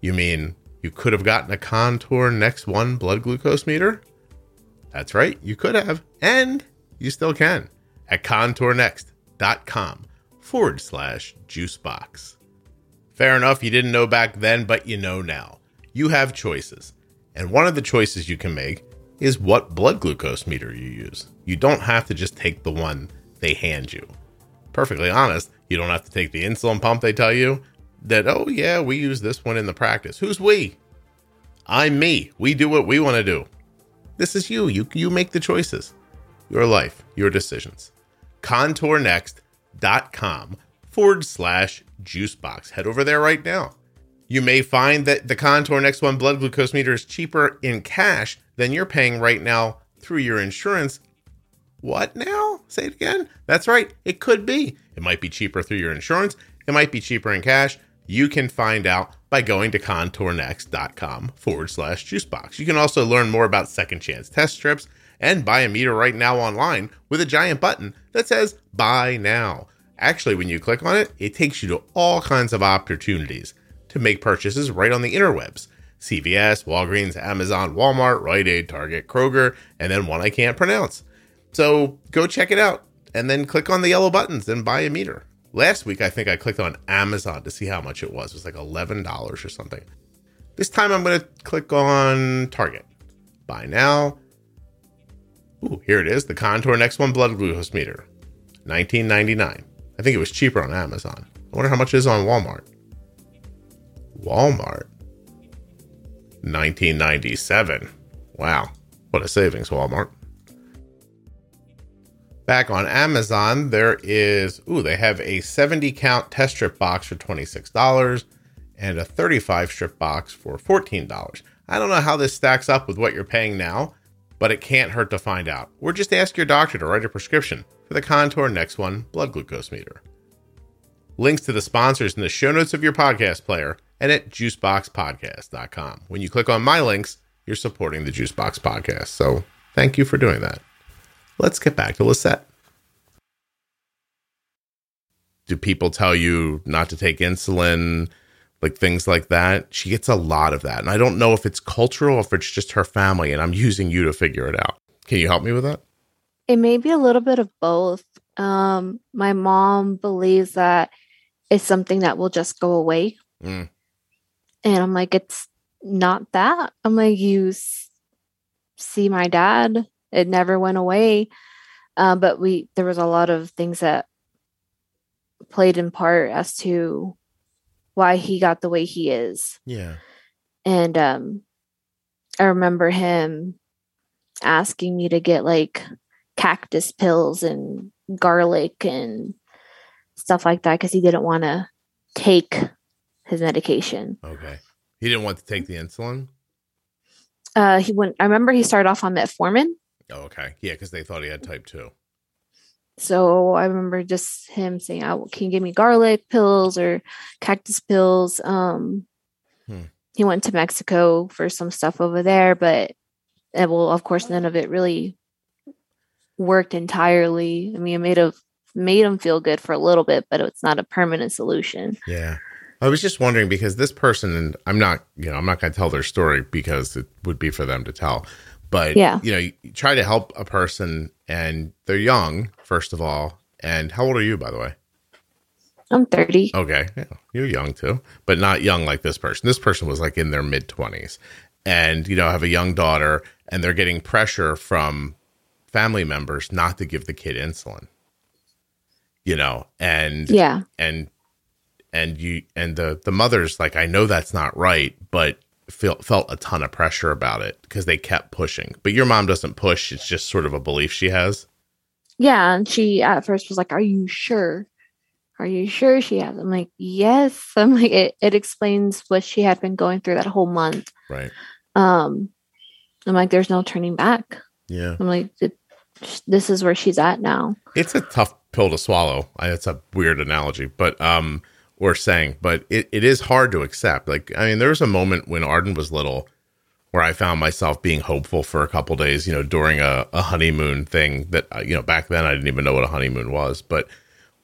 you mean you could have gotten a Contour Next One blood glucose meter? That's right, you could have, and you still can at contournext.com forward slash juicebox. Fair enough, you didn't know back then, but you know now. You have choices. And one of the choices you can make is what blood glucose meter you use. You don't have to just take the one they hand you. Perfectly honest, you don't have to take the insulin pump they tell you that, oh, yeah, we use this one in the practice. Who's we? I'm me. We do what we want to do. This is you. You, you make the choices. Your life, your decisions. ContourNext.com forward slash juicebox. Head over there right now. You may find that the Contour Next One blood glucose meter is cheaper in cash than you're paying right now through your insurance. What now? Say it again. That's right. It could be. It might be cheaper through your insurance. It might be cheaper in cash. You can find out by going to contournext.com forward slash juicebox. You can also learn more about second chance test strips and buy a meter right now online with a giant button that says buy now. Actually, when you click on it, it takes you to all kinds of opportunities to make purchases right on the interwebs. CVS, Walgreens, Amazon, Walmart, Rite Aid, Target, Kroger, and then one I can't pronounce. So go check it out and then click on the yellow buttons and buy a meter. Last week, I think I clicked on Amazon to see how much it was. It was like $11 or something. This time, I'm going to click on Target. Buy now. Ooh, here it is the Contour Next One Blood Glucose Meter, 1999. I think it was cheaper on Amazon. I wonder how much it is on Walmart. Walmart. 1997. Wow. What a savings, Walmart. Back on Amazon, there is, ooh, they have a 70 count test strip box for $26 and a 35 strip box for $14. I don't know how this stacks up with what you're paying now, but it can't hurt to find out. Or just ask your doctor to write a prescription for the Contour Next One blood glucose meter. Links to the sponsors in the show notes of your podcast player and at juiceboxpodcast.com. When you click on my links, you're supporting the Juicebox podcast. So thank you for doing that. Let's get back to Lisette. Do people tell you not to take insulin? Like things like that. She gets a lot of that. And I don't know if it's cultural, or if it's just her family, and I'm using you to figure it out. Can you help me with that? It may be a little bit of both. Um, my mom believes that it's something that will just go away. Mm. And I'm like, it's not that. I'm like, you see my dad. It never went away. Uh, but we there was a lot of things that played in part as to why he got the way he is. Yeah. And um I remember him asking me to get like cactus pills and garlic and stuff like that because he didn't want to take his medication. Okay. He didn't want to take the insulin. Uh, he went. I remember he started off on metformin. Oh, okay. Yeah, because they thought he had type two. So I remember just him saying, "Oh, can you give me garlic pills or cactus pills?" Um, Hmm. he went to Mexico for some stuff over there, but uh, well, of course, none of it really worked entirely. I mean, it made a made him feel good for a little bit, but it's not a permanent solution. Yeah. I was just wondering because this person, and I'm not, you know, I'm not going to tell their story because it would be for them to tell. But, Yeah. you know, you try to help a person and they're young, first of all. And how old are you, by the way? I'm 30. Okay. Yeah, you're young too, but not young like this person. This person was like in their mid 20s and, you know, have a young daughter and they're getting pressure from family members not to give the kid insulin, you know, and, Yeah. and, and you, and the, the mother's like, I know that's not right, but felt, felt a ton of pressure about it because they kept pushing. But your mom doesn't push. It's just sort of a belief she has. Yeah. And she at first was like, Are you sure? Are you sure she has? I'm like, Yes. [LAUGHS] I'm like, it, it explains what she had been going through that whole month. Right. Um, I'm like, There's no turning back. Yeah. I'm like, This is where she's at now. it's a tough pill to swallow. I, it's a weird analogy, but um, or saying, but it, it is hard to accept. Like, I mean, there was a moment when Arden was little where I found myself being hopeful for a couple days, you know, during a, a honeymoon thing that, uh, you know, back then I didn't even know what a honeymoon was, but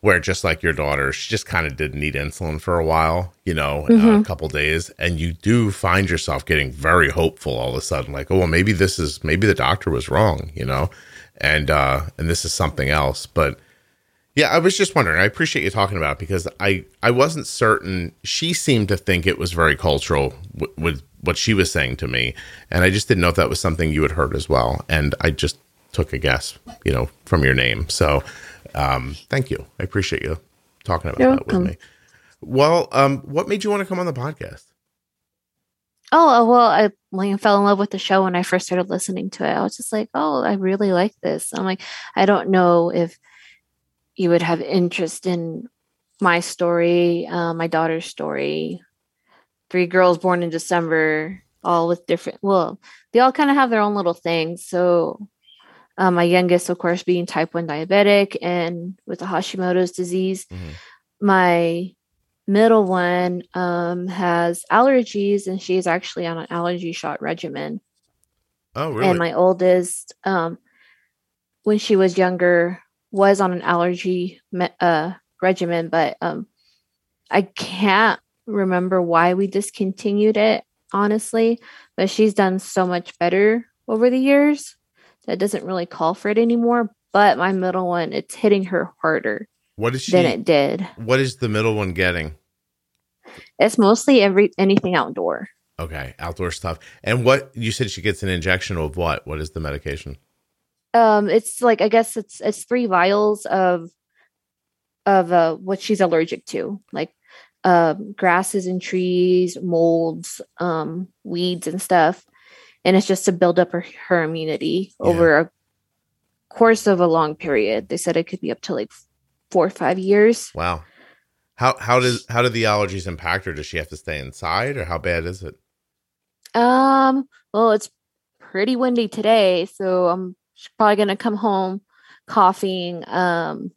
where just like your daughter, she just kind of didn't need insulin for a while, you know, uh, a Mhm. couple days. And you do find yourself getting very hopeful all of a sudden, like, oh, well, maybe this is, maybe the doctor was wrong, you know, and, uh, and this is something else. But, yeah, I was just wondering. I appreciate you talking about it because I I wasn't certain. She seemed to think it was very cultural w- with what she was saying to me, and I just didn't know if that was something you had heard as well. And I just took a guess, you know, from your name. So, um, thank you. I appreciate you talking about You're that with me. Well, um, what made you want to come on the podcast? Oh, uh, well, I like fell in love with the show when I first started listening to it. I was just like, oh, I really like this. I'm like, I don't know if you would have interest in my story, uh, my daughter's story. Three girls born in December, all with different, well, they all kind of have their own little things. So, uh, my youngest, of course, being type 1 diabetic and with the Hashimoto's disease. Mhm. My middle one um, has allergies and she's actually on an allergy shot regimen Oh, really? and my oldest um, when she was younger was on an allergy me- uh, regimen but um, i can't remember why we discontinued it honestly but she's done so much better over the years that doesn't really call for it anymore but my middle one it's hitting her harder what is she? than it did What is the middle one getting? it's mostly every anything outdoor Okay, outdoor stuff. And what you said she gets an injection of what? What is the medication? um it's like i guess it's it's three vials of of uh what she's allergic to like um grasses and trees molds um weeds and stuff and it's just to build up her, her immunity Yeah. over a course of a long period they said it could be up to like four or five years Wow. How how does how do the allergies impact her? Does she have to stay inside, or how bad is it? um well it's pretty windy today so i'm probably gonna come home coughing um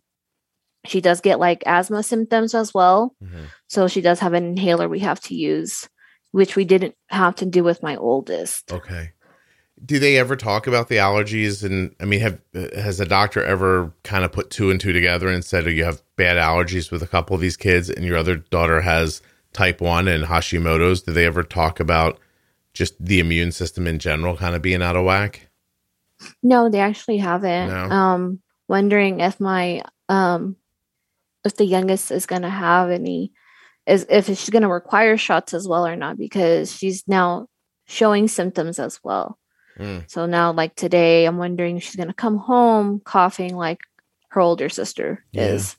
she does get like asthma symptoms as well Mhm. So she does have an inhaler we have to use, which we didn't have to do with my oldest. Okay. Do they ever talk about the allergies? And I mean, have has the doctor ever kind of put two and two together and said, "Oh, you have bad allergies with a couple of these kids, and your other daughter has type one and Hashimoto's"? Do they ever talk about just the immune system in general kind of being out of whack? No, they actually haven't. No? Um, wondering if my um, if the youngest is gonna have any, is if she's gonna require shots as well or not because she's now showing symptoms as well. Mm. So now, like today, I'm wondering if she's gonna come home coughing like her older sister Yeah. is.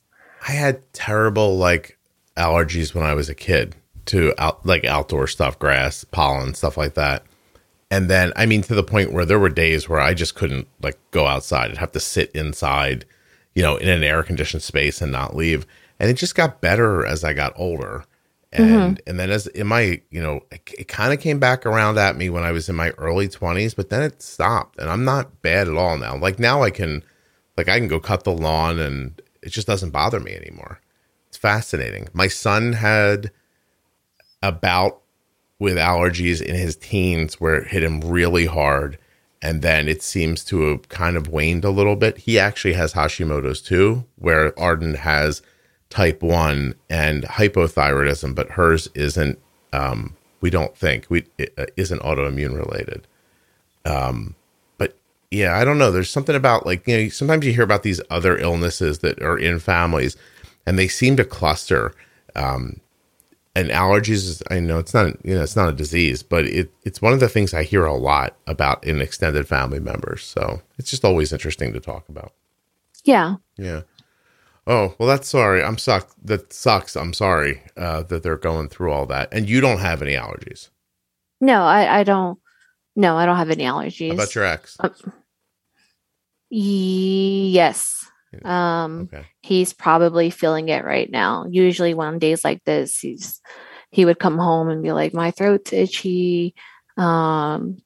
I had terrible like allergies when I was a kid to out like outdoor stuff, grass, pollen, stuff like that. And then I mean to the point where there were days where I just couldn't like go outside. I'd have to sit inside, you know, in an air conditioned space and not leave. And it just got better as I got older. And mm-hmm. and then as in my, you know, it, it kind of came back around at me when I was in my early 20s, but then it stopped. And I'm not bad at all now. Like now I can like I can go cut the lawn and it just doesn't bother me anymore. It's fascinating. My son had a bout with allergies in his teens where it hit him really hard and then it seems to have kind of waned a little bit. He actually has Hashimoto's too, where Arden has type 1 and hypothyroidism, but hers isn't um we don't think we it, uh, isn't autoimmune related Um, but yeah, I don't know. There's something about like, you know, sometimes you hear about these other illnesses that are in families and they seem to cluster. Um, and allergies is, I know it's not, you know, it's not a disease, but it, it's one of the things I hear a lot about in extended family members. So it's just always interesting to talk about. Yeah. Yeah. Oh, well, that's sorry. I'm suck. That sucks. I'm sorry uh, that they're going through all that. And you don't have any allergies. No, I, I don't. No, I don't have any allergies. How about your ex? Uh, yes. Um, Okay. he's probably feeling it right now. Usually, on days like this, he's he would come home and be like, "My throat's itchy." Um,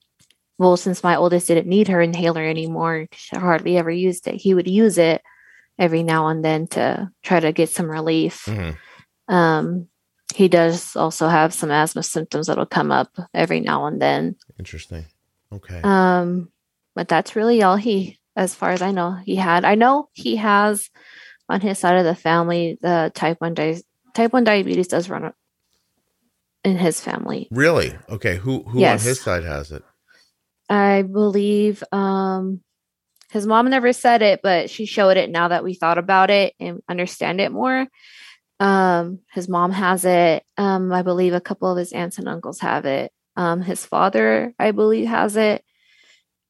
well, since my oldest didn't need her inhaler anymore, she hardly ever used it. He would use it every now and then to try to get some relief. Mhm. Um, he does also have some asthma symptoms that'll come up every now and then. Interesting. Okay. Um, but that's really all he, as far as I know, he had. I know he has on his side of the family the type one di- type one diabetes does run in his family. Really? Okay. Who who Yes. on his side has it? I believe um his mom never said it, but she showed it now that we thought about it and understand it more. Um, his mom has it. Um, I believe a couple of his aunts and uncles have it. Um, his father, I believe, has it.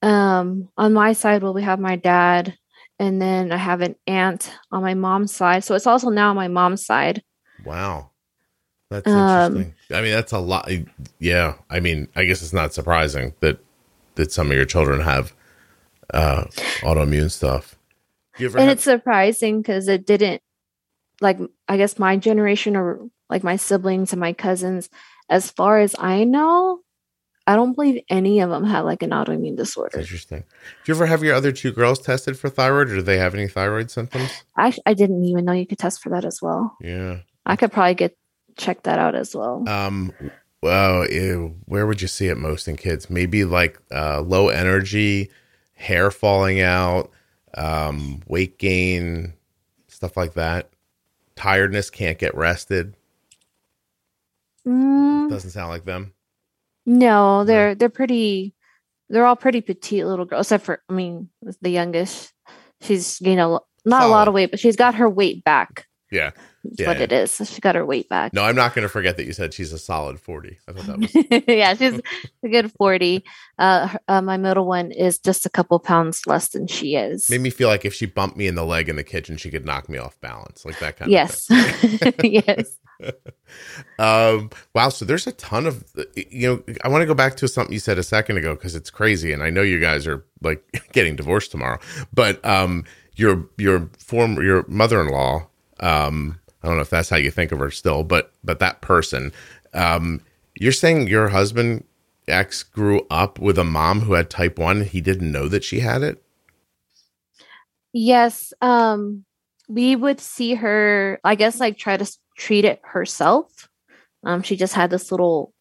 Um, on my side, well, we have my dad, and then I have an aunt on my mom's side. So it's also now on my mom's side. Wow. That's Um, interesting. I mean, that's a lot. Yeah. I mean, I guess it's not surprising that that some of your children have uh autoimmune stuff. You ever and had- it's surprising because it didn't like i guess my generation or like my siblings and my cousins as far as i know i don't believe any of them have like an autoimmune disorder interesting. Do you ever have your other two girls tested for thyroid, or do they have any thyroid symptoms? I, I didn't even know you could test for that as well Yeah. i could probably get check that out as well Um. Well, ew, where would you see it most in kids? Maybe like uh, low energy, hair falling out, um, weight gain, stuff like that. Tiredness, can't get rested. Mm, Doesn't sound like them. No they're they're pretty they're all pretty petite little girls except for i mean the youngest. She's gained a lo- not a lot of weight but she's got her weight back. Yeah. That's Yeah, what yeah. it is she got her weight back No, I'm not going to forget that you said she's a solid 40. I thought that was [LAUGHS] yeah, she's a good 40. Uh, uh, my middle one is just a couple pounds less than she is. made me feel like if she bumped me in the leg in the kitchen, she could knock me off balance, like that kind yes. of thing. [LAUGHS] yes. [LAUGHS] Um, wow. So there's a ton of, you know, I want to go back to something you said a second ago because it's crazy, and I know you guys are like getting divorced tomorrow. But um, your your former your mother-in-law, um, I don't know if that's how you think of her still, but but that person, um, you're saying your husband ex grew up with a mom who had type one. He didn't know that she had it. Yes. Um, we would see her, I guess, like try to treat it herself. Um, she just had this little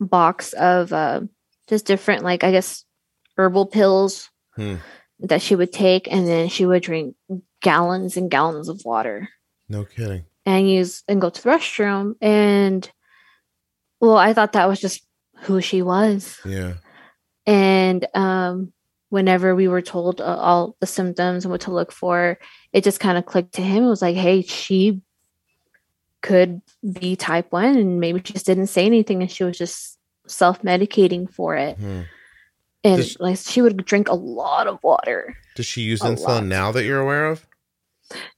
box of uh, just different, like, I guess, herbal pills Hmm. that she would take, and then she would drink gallons and gallons of water. No kidding. And use and go to the restroom and well i thought that was just who she was Yeah. and um whenever we were told uh, all the symptoms and what to look for it just kind of clicked to him it was like hey she could be type 1 and maybe she just didn't say anything and she was just self-medicating for it Hmm. and Does- like she would drink a lot of water. Does she use A insulin lot. now that you're aware of?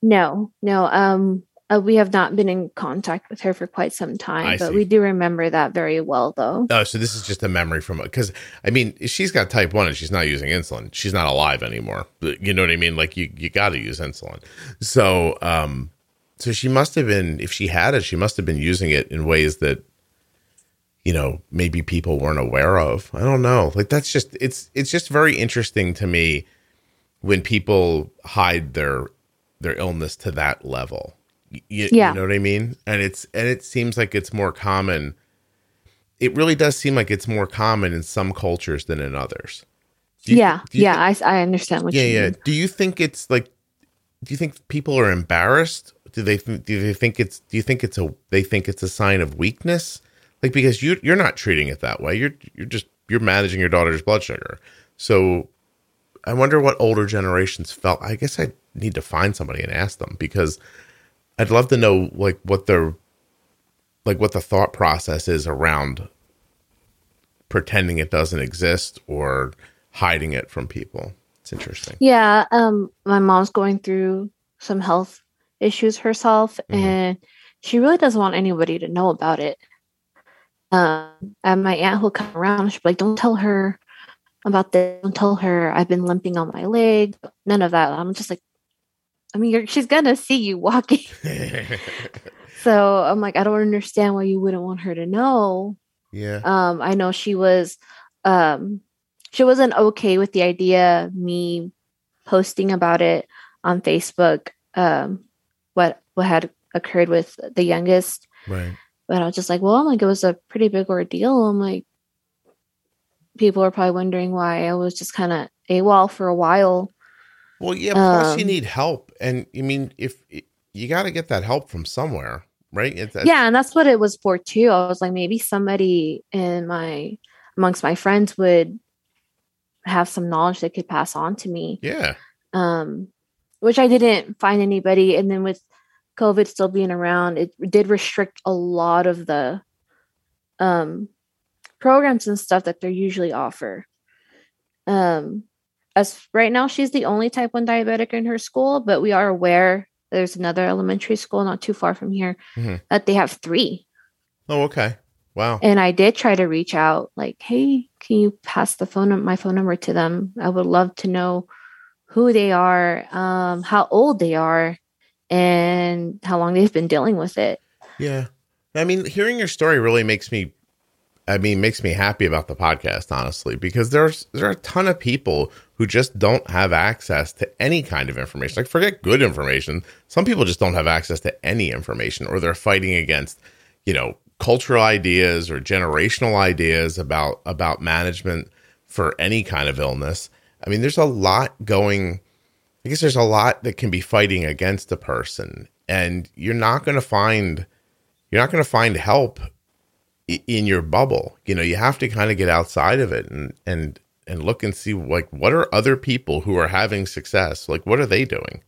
No, no. Um, uh, we have not been in contact with her for quite some time, I but see. we do remember that very well, though. Oh, so this is just a memory from because I mean she's got type one and she's not using insulin. She's not alive anymore. You know what I mean? Like you, you got to use insulin. So, um, so she must have been if she had it, she must have been using it in ways that, you know, maybe people weren't aware of. I don't know. Like that's just it's it's just very interesting to me when people hide their their illness to that level. Y- y- Yeah. you know what I mean? And it's and it seems like it's more common it really does seem like it's more common in some cultures than in others. You- yeah, you yeah. I I I understand what yeah, you yeah. mean. Do you think it's like? Do you think people are embarrassed? Do they th- do they think it's? Do you think it's a? They think it's a sign of weakness, like because you you're not treating it that way. You're you're just you're managing your daughter's blood sugar. So, I wonder what older generations felt. I guess I need to find somebody and ask them because I'd love to know like what their like what the thought process is around pretending it doesn't exist or hiding it from people. It's interesting. Yeah, um, my mom's going through some health issues herself, Mhm. and she really doesn't want anybody to know about it. Um, and my aunt will come around. She'll be like, "Don't tell her about this. Don't tell her I've been limping on my leg. None of that." I'm just like, I mean, you're, she's gonna see you walking. [LAUGHS] So I'm like, I don't understand why you wouldn't want her to know. yeah. Um, I know she was um she wasn't okay with the idea me posting about it on Facebook, um, what what had occurred with the youngest. Right. But I was just like, well, I'm like, it was a pretty big ordeal. I'm like, people are probably wondering why I was just kind of AWOL for a while. Well, yeah. Plus, you Um, need help, and I mean, if you got to get that help from somewhere, right? Yeah, and that's what it was for too. I was like, maybe somebody in my amongst my friends would have some knowledge they could pass on to me. Yeah. Um, which I didn't find anybody. And then with COVID still being around, it did restrict a lot of the um programs and stuff that they usually offer. Um as right now she's the only type 1 diabetic in her school, but we are aware there's another elementary school not too far from here Mhm. that they have 3. Oh, okay. Wow. And I did try to reach out, like, hey, can you pass the phone my phone number to them? I would love to know who they are, um, how old they are, and how long they've been dealing with it. Yeah. I mean, hearing your story really makes me I mean, makes me happy about the podcast, honestly, because there's there are a ton of people who just don't have access to any kind of information. Like forget good information. Some people just don't have access to any information or they're fighting against, you know, cultural ideas or generational ideas about about management for any kind of illness. I mean, there's a lot going I guess there's a lot that can be fighting against a person and you're not going to find you're not going to find help in your bubble. You know, you have to kind of get outside of it and and and look and see like what are other people who are having success? Like what are they doing?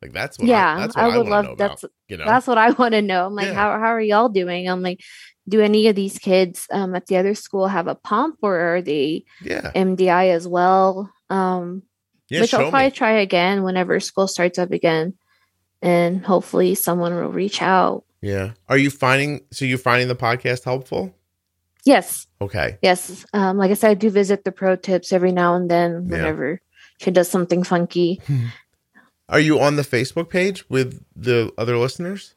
Like that's what yeah, I, that's what I I, would want love to know about. that's You know, that's what I [LAUGHS] want to know. I'm like, Yeah. how how are y'all doing? I'm like, do any of these kids um, at the other school have a pump or are they yeah, MDI as well? Um, yeah. which I'll probably me. try again whenever school starts up again, and hopefully someone will reach out. Yeah. Are you finding so you're finding the podcast helpful? Yes, Okay. yes. Um, like I said, I do visit the pro tips every now and then Yeah. whenever she does something funky. [LAUGHS] Are you on the Facebook page with the other listeners?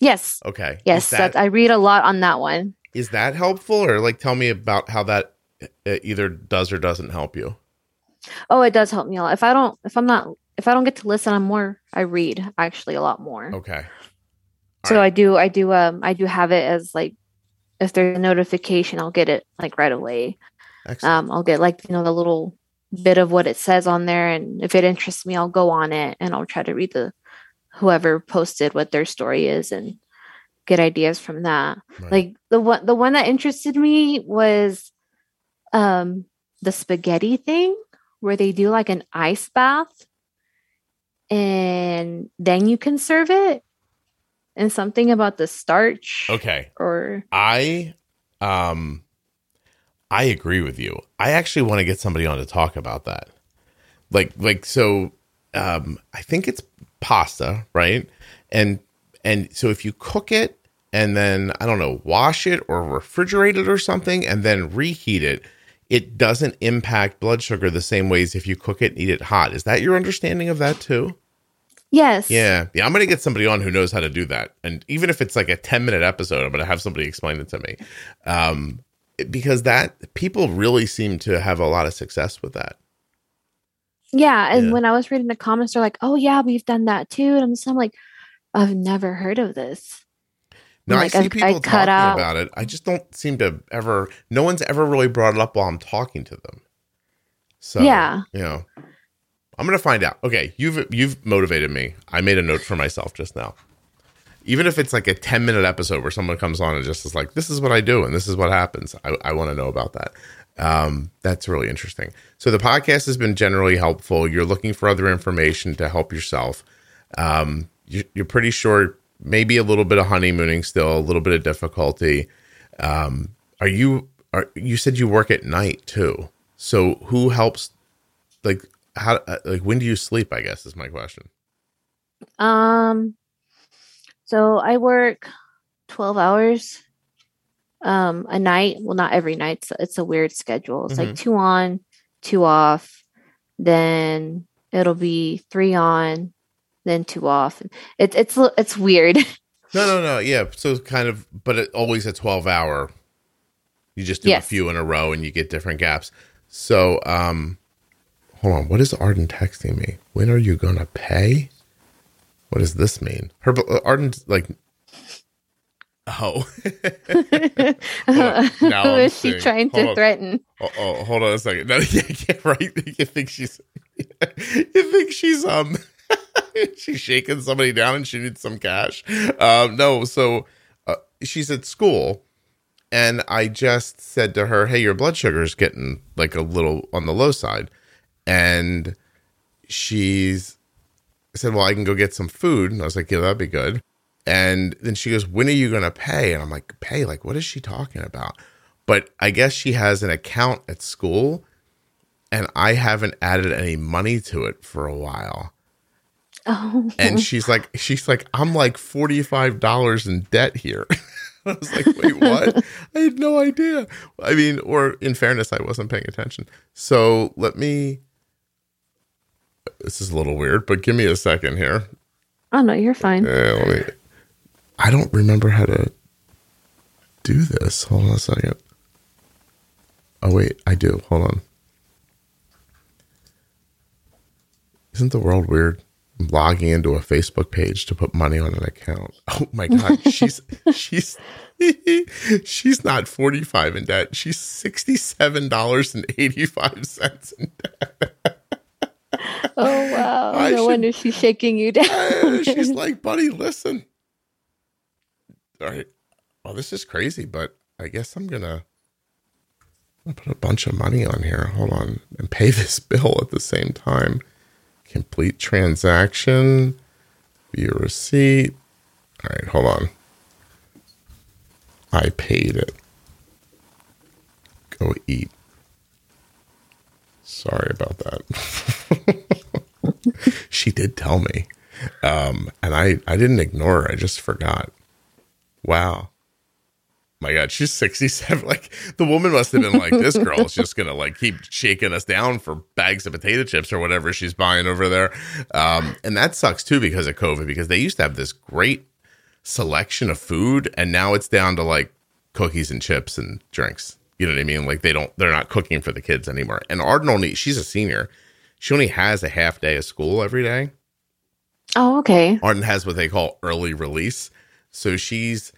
Yes, Okay. yes. That, that, I read a lot on that one. is that helpful or like tell me about how that either does or doesn't help you? Oh, it does help me a lot. If I don't, if I'm not, if I don't get to listen, I'm more. I read actually a lot more. Okay. So Alright. I do, I do, um, I do have it as like, if there's a notification, I'll get it like right away. Excellent. um, I'll get like you know the little bit of what it says on there, and if it interests me, I'll go on it and I'll try to read the whoever posted what their story is and get ideas from that. Right. Like the one the one that interested me was um the spaghetti thing where they do like an ice bath and then you can serve it and something about the starch okay. or I um I agree with you. I actually want to get somebody on to talk about that. Like like so um I think it's pasta, right? And and so if you cook it and then I don't know, wash it or refrigerate it or something and then reheat it, it doesn't impact blood sugar the same ways if you cook it and eat it hot. Is that your understanding of that too? Yes. Yeah. Yeah. I'm going to get somebody on who knows how to do that. And even if it's like a 10 minute episode, I'm going to have somebody explain it to me. Um, because that people really seem to have a lot of success with that. Yeah. And Yeah. when I was reading the comments, they're like, oh, yeah, we've done that too. And I'm just I'm like, I've never heard of this. No, Like, I see I- people I talking out- about it. I just don't seem to ever. No one's ever really brought it up while I'm talking to them. So Yeah. you know, I'm gonna find out. Okay, you've you've motivated me. I made a note for myself just now. Even if it's like a 10 minute episode where someone comes on and just is like, "This is what I do and this is what happens," I, I want to know about that. Um, that's really interesting. So the podcast has been generally helpful. You're looking for other information to help yourself. Um, you, you're pretty sure maybe a little bit of honeymooning still, a little bit of difficulty. Um, are you? Are you said you work at night too? So who helps? Like how? uh, Like when do you sleep? I guess is my question. Um, so I work 12 hours um a night. Well, not every night. So it's a weird schedule. It's like two on, two off. Then it'll be three on, then two off. It's it's it's weird. [LAUGHS] No, no, no. Yeah. So kind of, but it always a twelve hour. You just do Yes. a few in a row and you get different gaps. So, um, hold on. What is Arden texting me? When are you gonna pay? What does this mean? Her uh, Arden's like, oh. [LAUGHS] Now Who she seeing- trying hold to on. threaten? oh, oh, hold on a second. No, yeah, yeah, right. You think she's, [LAUGHS] you think she's um, [LAUGHS] she's shaking somebody down and she needs some cash. Um, no, so uh, she's at school, and I just said to her, "Hey, your blood sugar's getting like a little on the low side," and she's I said, "Well, I can go get some food." And I was like, "Yeah, that'd be good." And then she goes, "When are you going to pay?" And I'm like, "Pay? Like, what is she talking about?" But I guess she has an account at school, and I haven't added any money to it for a while. Oh, And she's like, she's like, I'm like forty five dollars in debt here. [LAUGHS] I was like, wait, what? [LAUGHS] I had no idea. I mean, or in fairness, I wasn't paying attention. So let me. This is a little weird, but give me a second here. oh no, you're fine. Yeah, let me. I don't remember how to do this. Hold on a second. Oh wait, I do. Hold on. Isn't the world weird? I'm logging into a Facebook page to put money on an account. [LAUGHS] Oh my god, [LAUGHS] she's she's [LAUGHS] she's not 45 in debt. She's $67.85 in debt. Oh wow! I no should- wonder she's shaking you down. [LAUGHS] She's [LAUGHS] like, buddy, listen. All right. Well, this is crazy, but I guess I'm gonna, I'm gonna put a bunch of money on here. Hold on, and pay this [LAUGHS] bill at the same time. Complete transaction. View receipt. All right, hold on. I paid it. Go eat. Sorry about that. [LAUGHS] she did tell me. Um, and I, I didn't ignore her. I just forgot. Wow. My God, she's 67. [LAUGHS] Like the woman must have been like, this girl is just to like keep shaking us down for bags of potato chips or whatever she's buying over there. Um, and that sucks too because of COVID, because they used to have this great selection of food and now it's down to like cookies and chips and drinks. You know what I mean? Like they don't, they're not cooking for the kids anymore. And Arden only, she's a senior. She only has a half day of school every day. oh, okay. Arden has what they call early release. So she's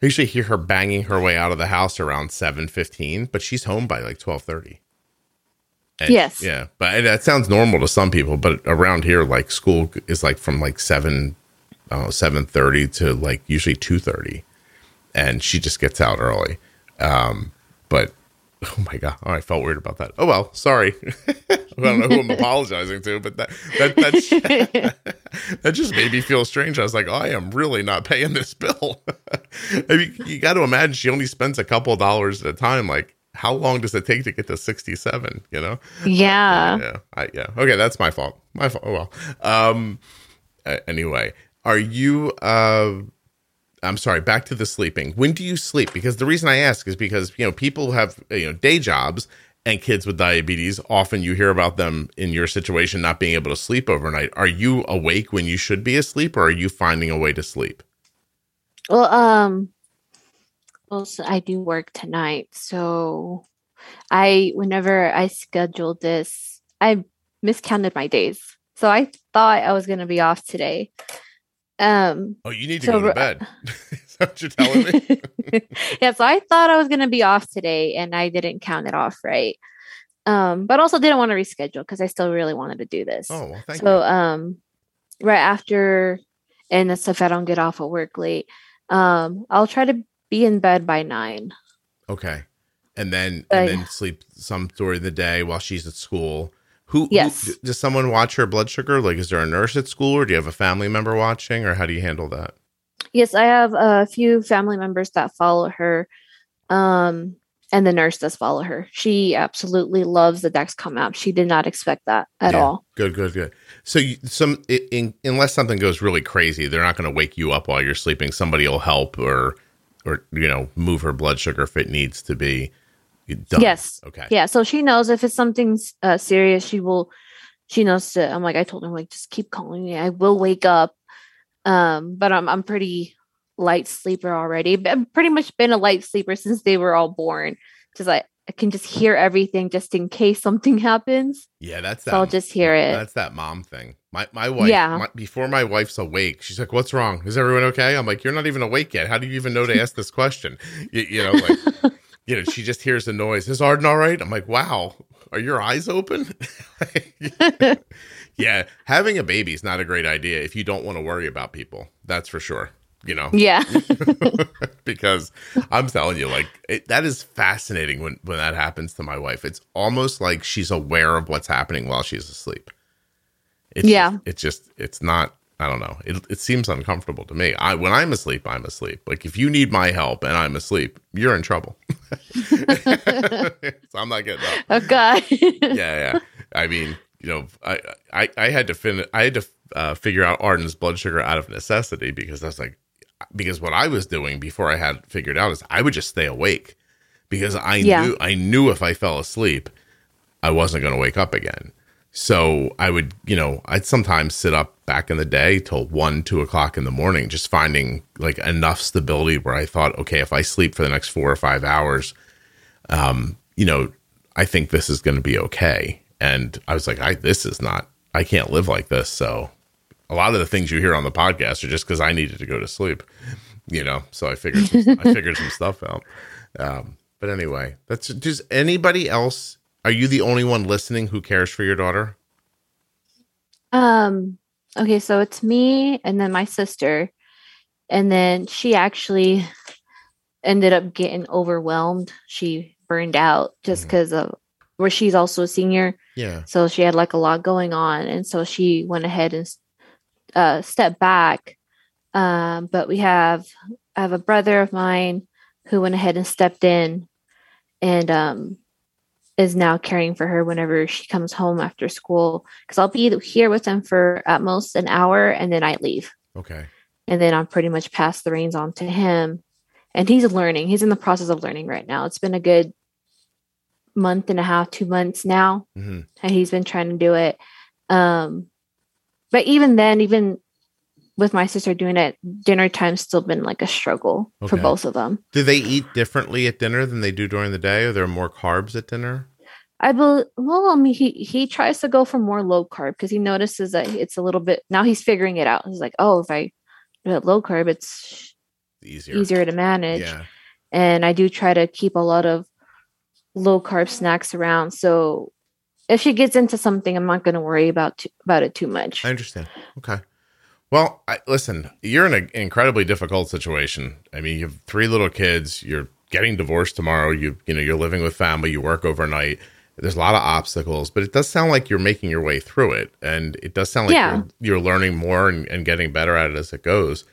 I usually hear her banging her way out of the house around seven fifteen, but she's home by like twelve thirty. Yes. Yeah. But that sounds normal to some people, but around here, like school is like from like seven uh seven thirty to like usually two thirty. And she just gets out early. Um, but [LAUGHS] oh my god, oh, I felt weird about that. Oh well, sorry. [LAUGHS] I don't know who I'm apologizing to, but that that that's [LAUGHS] that just made me feel strange. I was like, oh, I am really not paying this bill. I mean, you got to imagine she only spends a couple of dollars at a time. Like, how long does it take to get to 67? You know? Yeah. Yeah. I, yeah. Okay. That's my fault. My fault. Oh, well. Um, anyway, are you, uh, I'm sorry, back to the sleeping. When do you sleep? Because the reason I ask is because, you know, people have, you know, day jobs and kids with diabetes. Often you hear about them in your situation not being able to sleep overnight. Are you awake when you should be asleep or are you finding a way to sleep? Well, um, also I do work tonight, so I whenever I scheduled this, I miscounted my days. So I thought I was going to be off today. Um, Oh, you need to So go to bed. [LAUGHS] is that what you're telling me? [LAUGHS] yeah, so I thought I was going to be off today and I didn't count it off right. Um, but also didn't want to reschedule because I still really wanted to do this. Oh, well, thank you. so you. um right after and that's if I don't get off at work late, um, I'll try to be in bed by nine. Okay. And then Uh, and then sleep some during the day while she's at school. Who, who- Yes. does someone watch her blood sugar? Like, is there a nurse at school, or do you have a family member watching, or how do you handle that? Yes, I have a few family members that follow her. Um, and the nurse does follow her. She absolutely loves the Dexcom app. She did not expect that at Yeah. all. Good, good, good. So, you, some in, unless something goes really crazy, they're not going to wake you up while you're sleeping. Somebody will help, or or you know, move her blood sugar if it needs to be done. Yes. Okay. Yeah. So she knows if it's something uh, serious, she will. She knows to. I'm like I told her like just keep calling me. I will wake up. Um, but I'm I'm pretty light sleeper already. I've pretty much been a light sleeper since they were all born. Just like I can just hear everything just in case something [LAUGHS] happens. Yeah, that's So. I'll just hear it. That's that mom thing. My my wife. Yeah. my- before my wife's awake, she's like, "What's wrong? Is everyone okay?" I'm like, "You're not even awake yet. How do you even know to ask this question?" You, you know, like [LAUGHS] you know, she just hears the noise. Is Arden all right? I'm like, "Wow, are your eyes open?" [LAUGHS] yeah, having a baby is not a great idea if you don't want to worry about people. That's for sure. You know, yeah. [LAUGHS] because I'm telling you, like it, that is fascinating when when that happens to my wife. It's almost like she's aware of what's happening while she's asleep. It's Yeah. just, it's just it's not. I don't know. It it seems uncomfortable to me. I when I'm asleep, I'm asleep. Like if you need my help and I'm asleep, you're in trouble. [LAUGHS] so I'm not getting up oh God. yeah, yeah. I mean, you know, I I, I had to fin I had to uh, figure out Arden's blood sugar out of necessity because I was like, because what I was doing before I had figured out is I would just stay awake because I Yeah. knew I knew if I fell asleep, I wasn't going to wake up again. So I would, you know, I'd sometimes sit up back in the day till one, two o'clock in the morning, just finding like enough stability where I thought, okay, if I sleep for the next four or five hours, um, you know, I think this is going to be okay. And I was like, I this is not, I can't live like this. So a lot of the things you hear on the podcast are just because I needed to go to sleep, you know. So I figured, some, I figured some stuff out. Um, but anyway, that's does anybody else? Are you the only one listening who cares for your daughter? Um, okay, so it's me and then my sister. And then she actually ended up getting overwhelmed. She burned out just because of where she's also a senior. Yeah. So she had like a lot going on. And so she went ahead and uh, stepped back. Um, but we have, I have a brother of mine who went ahead and stepped in and um, is now caring for her whenever she comes home after school. Because I'll be here with them for at most an hour and then I leave. Okay. And then I'm pretty much pass the reins on to him. And he's learning. He's in the process of learning right now. It's been a good month and a half, two months now hmm and he's been trying to do it. Um, but even then, even with my sister doing it, dinner time's still been like a struggle for both of them. Do they eat differently at dinner than they do during the day? Are there more carbs at dinner? I believe. Well, I mean, he he tries to go for more low carb because he notices that it's a little bit. Now he's figuring it out. He's like, oh, if I do it low carb, it's Easier. easier to manage. Yeah. and I do try to keep a lot of low carb snacks around. So if she gets into something, I'm not going to worry about too, about it too much. I understand. Okay. Well, I, listen, you're in an incredibly difficult situation. I mean, you have three little kids. You're getting divorced tomorrow. You you know you're living with family. You work overnight. There's a lot of obstacles, but it does sound like you're making your way through it, and it does sound like Yeah. you're, you're learning more and, and getting better at it as it goes.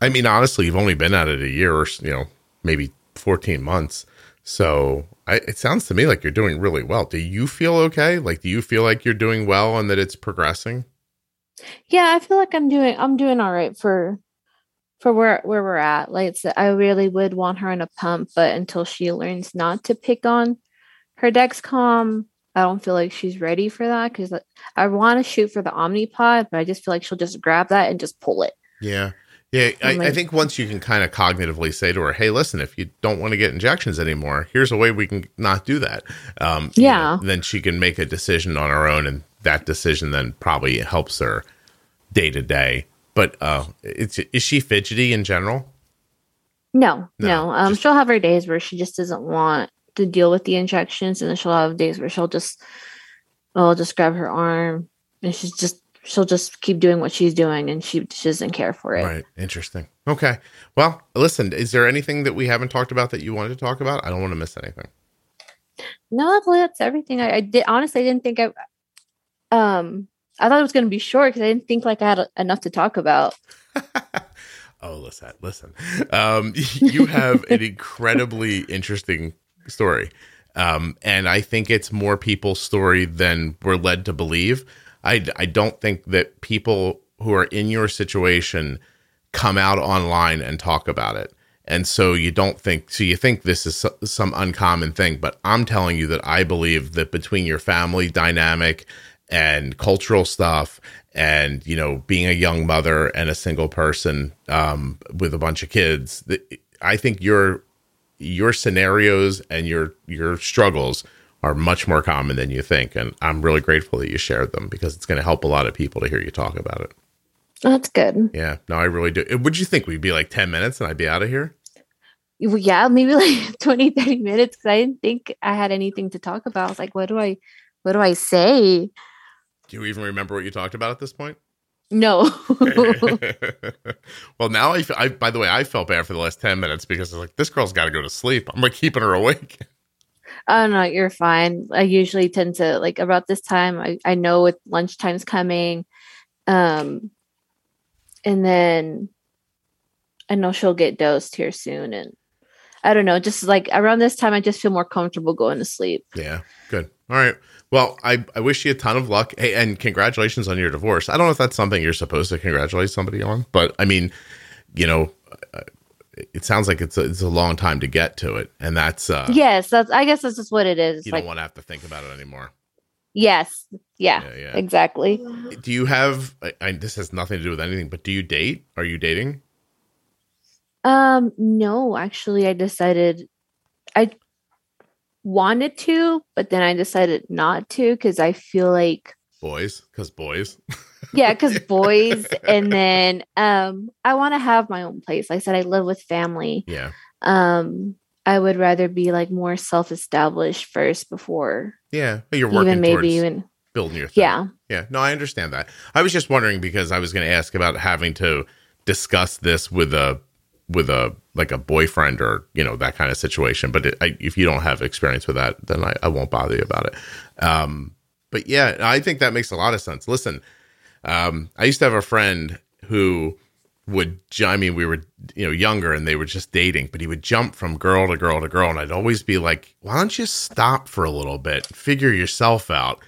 I mean, honestly, you've only been at it a year or you know maybe 14 months, So I, it sounds to me like you're doing really well. Do you feel okay? Like, do you feel like you're doing well and that it's progressing? Yeah, I feel like I'm doing I'm doing all right for for where where we're at. Like I really would want her in a pump, but until she learns not to pick on her Dexcom, I don't feel like she's ready for that because I want to shoot for the Omnipod, but I just feel like she'll just grab that and just pull it. Yeah. Yeah, I, like, I, think once you can kind of cognitively say to her, "Hey, listen, if you don't want to get injections anymore, here's a way we can not do that." Um, yeah, you know, then she can make a decision on her own, and that decision then probably helps her day to day. But uh, it's is she fidgety in general? No, no. no. Um, just, she'll have her days where she just doesn't want to deal with the injections, and then she'll have days where she'll just, well, just grab her arm, and she's just she'll just keep doing what she's doing and she, she doesn't care for it. Right. Interesting. Okay. Well, listen, is there anything that we haven't talked about that you wanted to talk about? I don't want to miss anything. No, that's everything. I, I did honestly I didn't think I um I thought it was going to be short because I didn't think like I had enough to talk about. [LAUGHS] oh, listen, listen. Um, [LAUGHS] you have an incredibly interesting story, um, and I think it's more people's story than we're led to believe. I, I don't think that people who are in your situation come out online and talk about it. And so you don't think, so you think this is some uncommon thing, but I'm telling you that I believe that between your family dynamic and cultural stuff and, you know, being a young mother and a single person um, with a bunch of kids, I think your, your scenarios and your, your struggles are much more common than you think. And I'm really grateful that you shared them because it's going to help a lot of people to hear you talk about it. That's good. Yeah, no, I really do. Would you think we'd be like 10 minutes and I'd be out of here? Yeah, maybe like [LAUGHS] 20, 30 minutes because I didn't think I had anything to talk about. I was like, what do I, what do I say? Do you even remember what you talked about at this point? No. [LAUGHS] [LAUGHS] well, now I, I, by the way, I felt bad for the last 10 minutes because I was like, this girl's got to go to sleep. I'm like keeping her awake. [LAUGHS] Oh no, you're fine. I usually tend to like about this time. I, I know with lunchtime's coming, um, and then I know she'll get dosed here soon, and I don't know. Just like around this time, I just feel more comfortable going to sleep. Yeah, good. All right. Well, I, I wish you a ton of luck. Hey, and congratulations on your divorce. I don't know if that's something you're supposed to congratulate somebody on, but I mean, you know, it sounds like it's a, it's a long time to get to it, and that's uh, yes, that's I guess that's just what it is. You like, don't want to have to think about it anymore. Yes, yeah, yeah, yeah. exactly. Do you have? I, I, this has nothing to do with anything, but do you date? Are you dating? Um, no, actually, I decided I wanted to, but then I decided not to because I feel like boys, because boys. yeah, because [LAUGHS] boys, and then um, I want to have my own place. Like I said, I live with family. Yeah. Um, I would rather be like more self-established first before. Yeah, but you're working even maybe even building your. Thing. Yeah. Yeah. No, I understand that. I was just wondering because I was going to ask about having to discuss this with a with a like a boyfriend or you know that kind of situation. But it, I, if you don't have experience with that, then I, I won't bother you about it. Um, but yeah, I think that makes a lot of sense. Listen, um, I used to have a friend who would, I mean, we were, you know, younger and they were just dating, but he would jump from girl to girl to girl. And I'd always be like, why don't you stop for a little bit, figure yourself out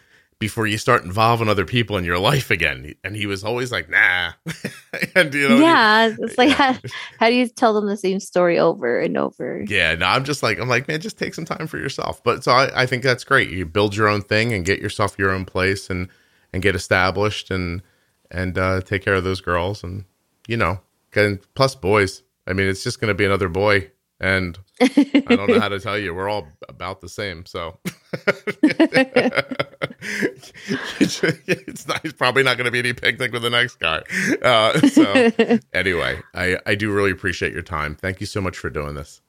before you start involving other people in your life again. And he was always like, nah. [LAUGHS] and, you know, yeah. He, it's like, yeah. How, [LAUGHS] how, do you tell them the same story over and over? Yeah. No, I'm just like, I'm like, man, just take some time for yourself. But so I, I think that's great. You build your own thing and get yourself your own place and, and get established and, and, uh, take care of those girls and, you know, and plus boys. I mean, it's just going to be another boy and I don't know how [LAUGHS] to tell you. We're all about the same. So [LAUGHS] it's, not, it's probably not going to be any picnic with the next guy. Uh, so [LAUGHS] anyway, I, I do really appreciate your time. Thank you so much for doing this.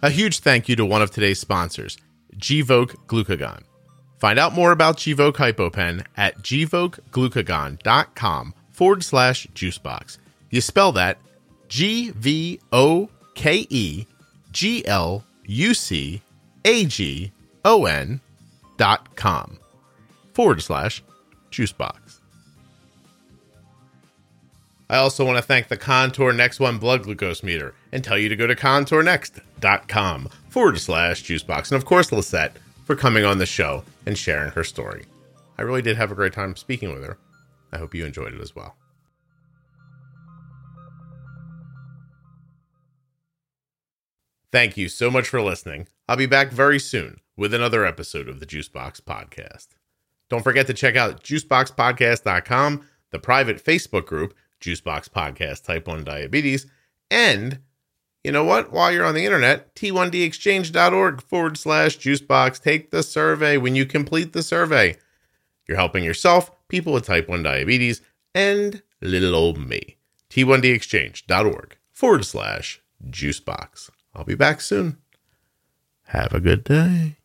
A huge thank you to one of today's sponsors, Gvoke Glucagon. Find out more about Gvoke HypoPen at gvokeglucagon.com forward slash juicebox. You spell that G V O K E G L U C A G O N dot com forward slash juicebox. I also want to thank the Contour Next One blood glucose meter and tell you to go to contournext.com forward slash juicebox. And of course, Lisette for coming on the show and sharing her story. I really did have a great time speaking with her. I hope you enjoyed it as well. Thank you so much for listening. I'll be back very soon with another episode of the Juicebox Podcast. Don't forget to check out juiceboxpodcast.com, the private Facebook group, Juicebox Podcast Type 1 Diabetes, and you know what? While you're on the internet, t1dexchange.org forward slash juicebox. Take the survey. When you complete the survey, you're helping yourself, people with type 1 diabetes, and little old me. t1dexchange.org forward slash juicebox. I'll be back soon. Have a good day.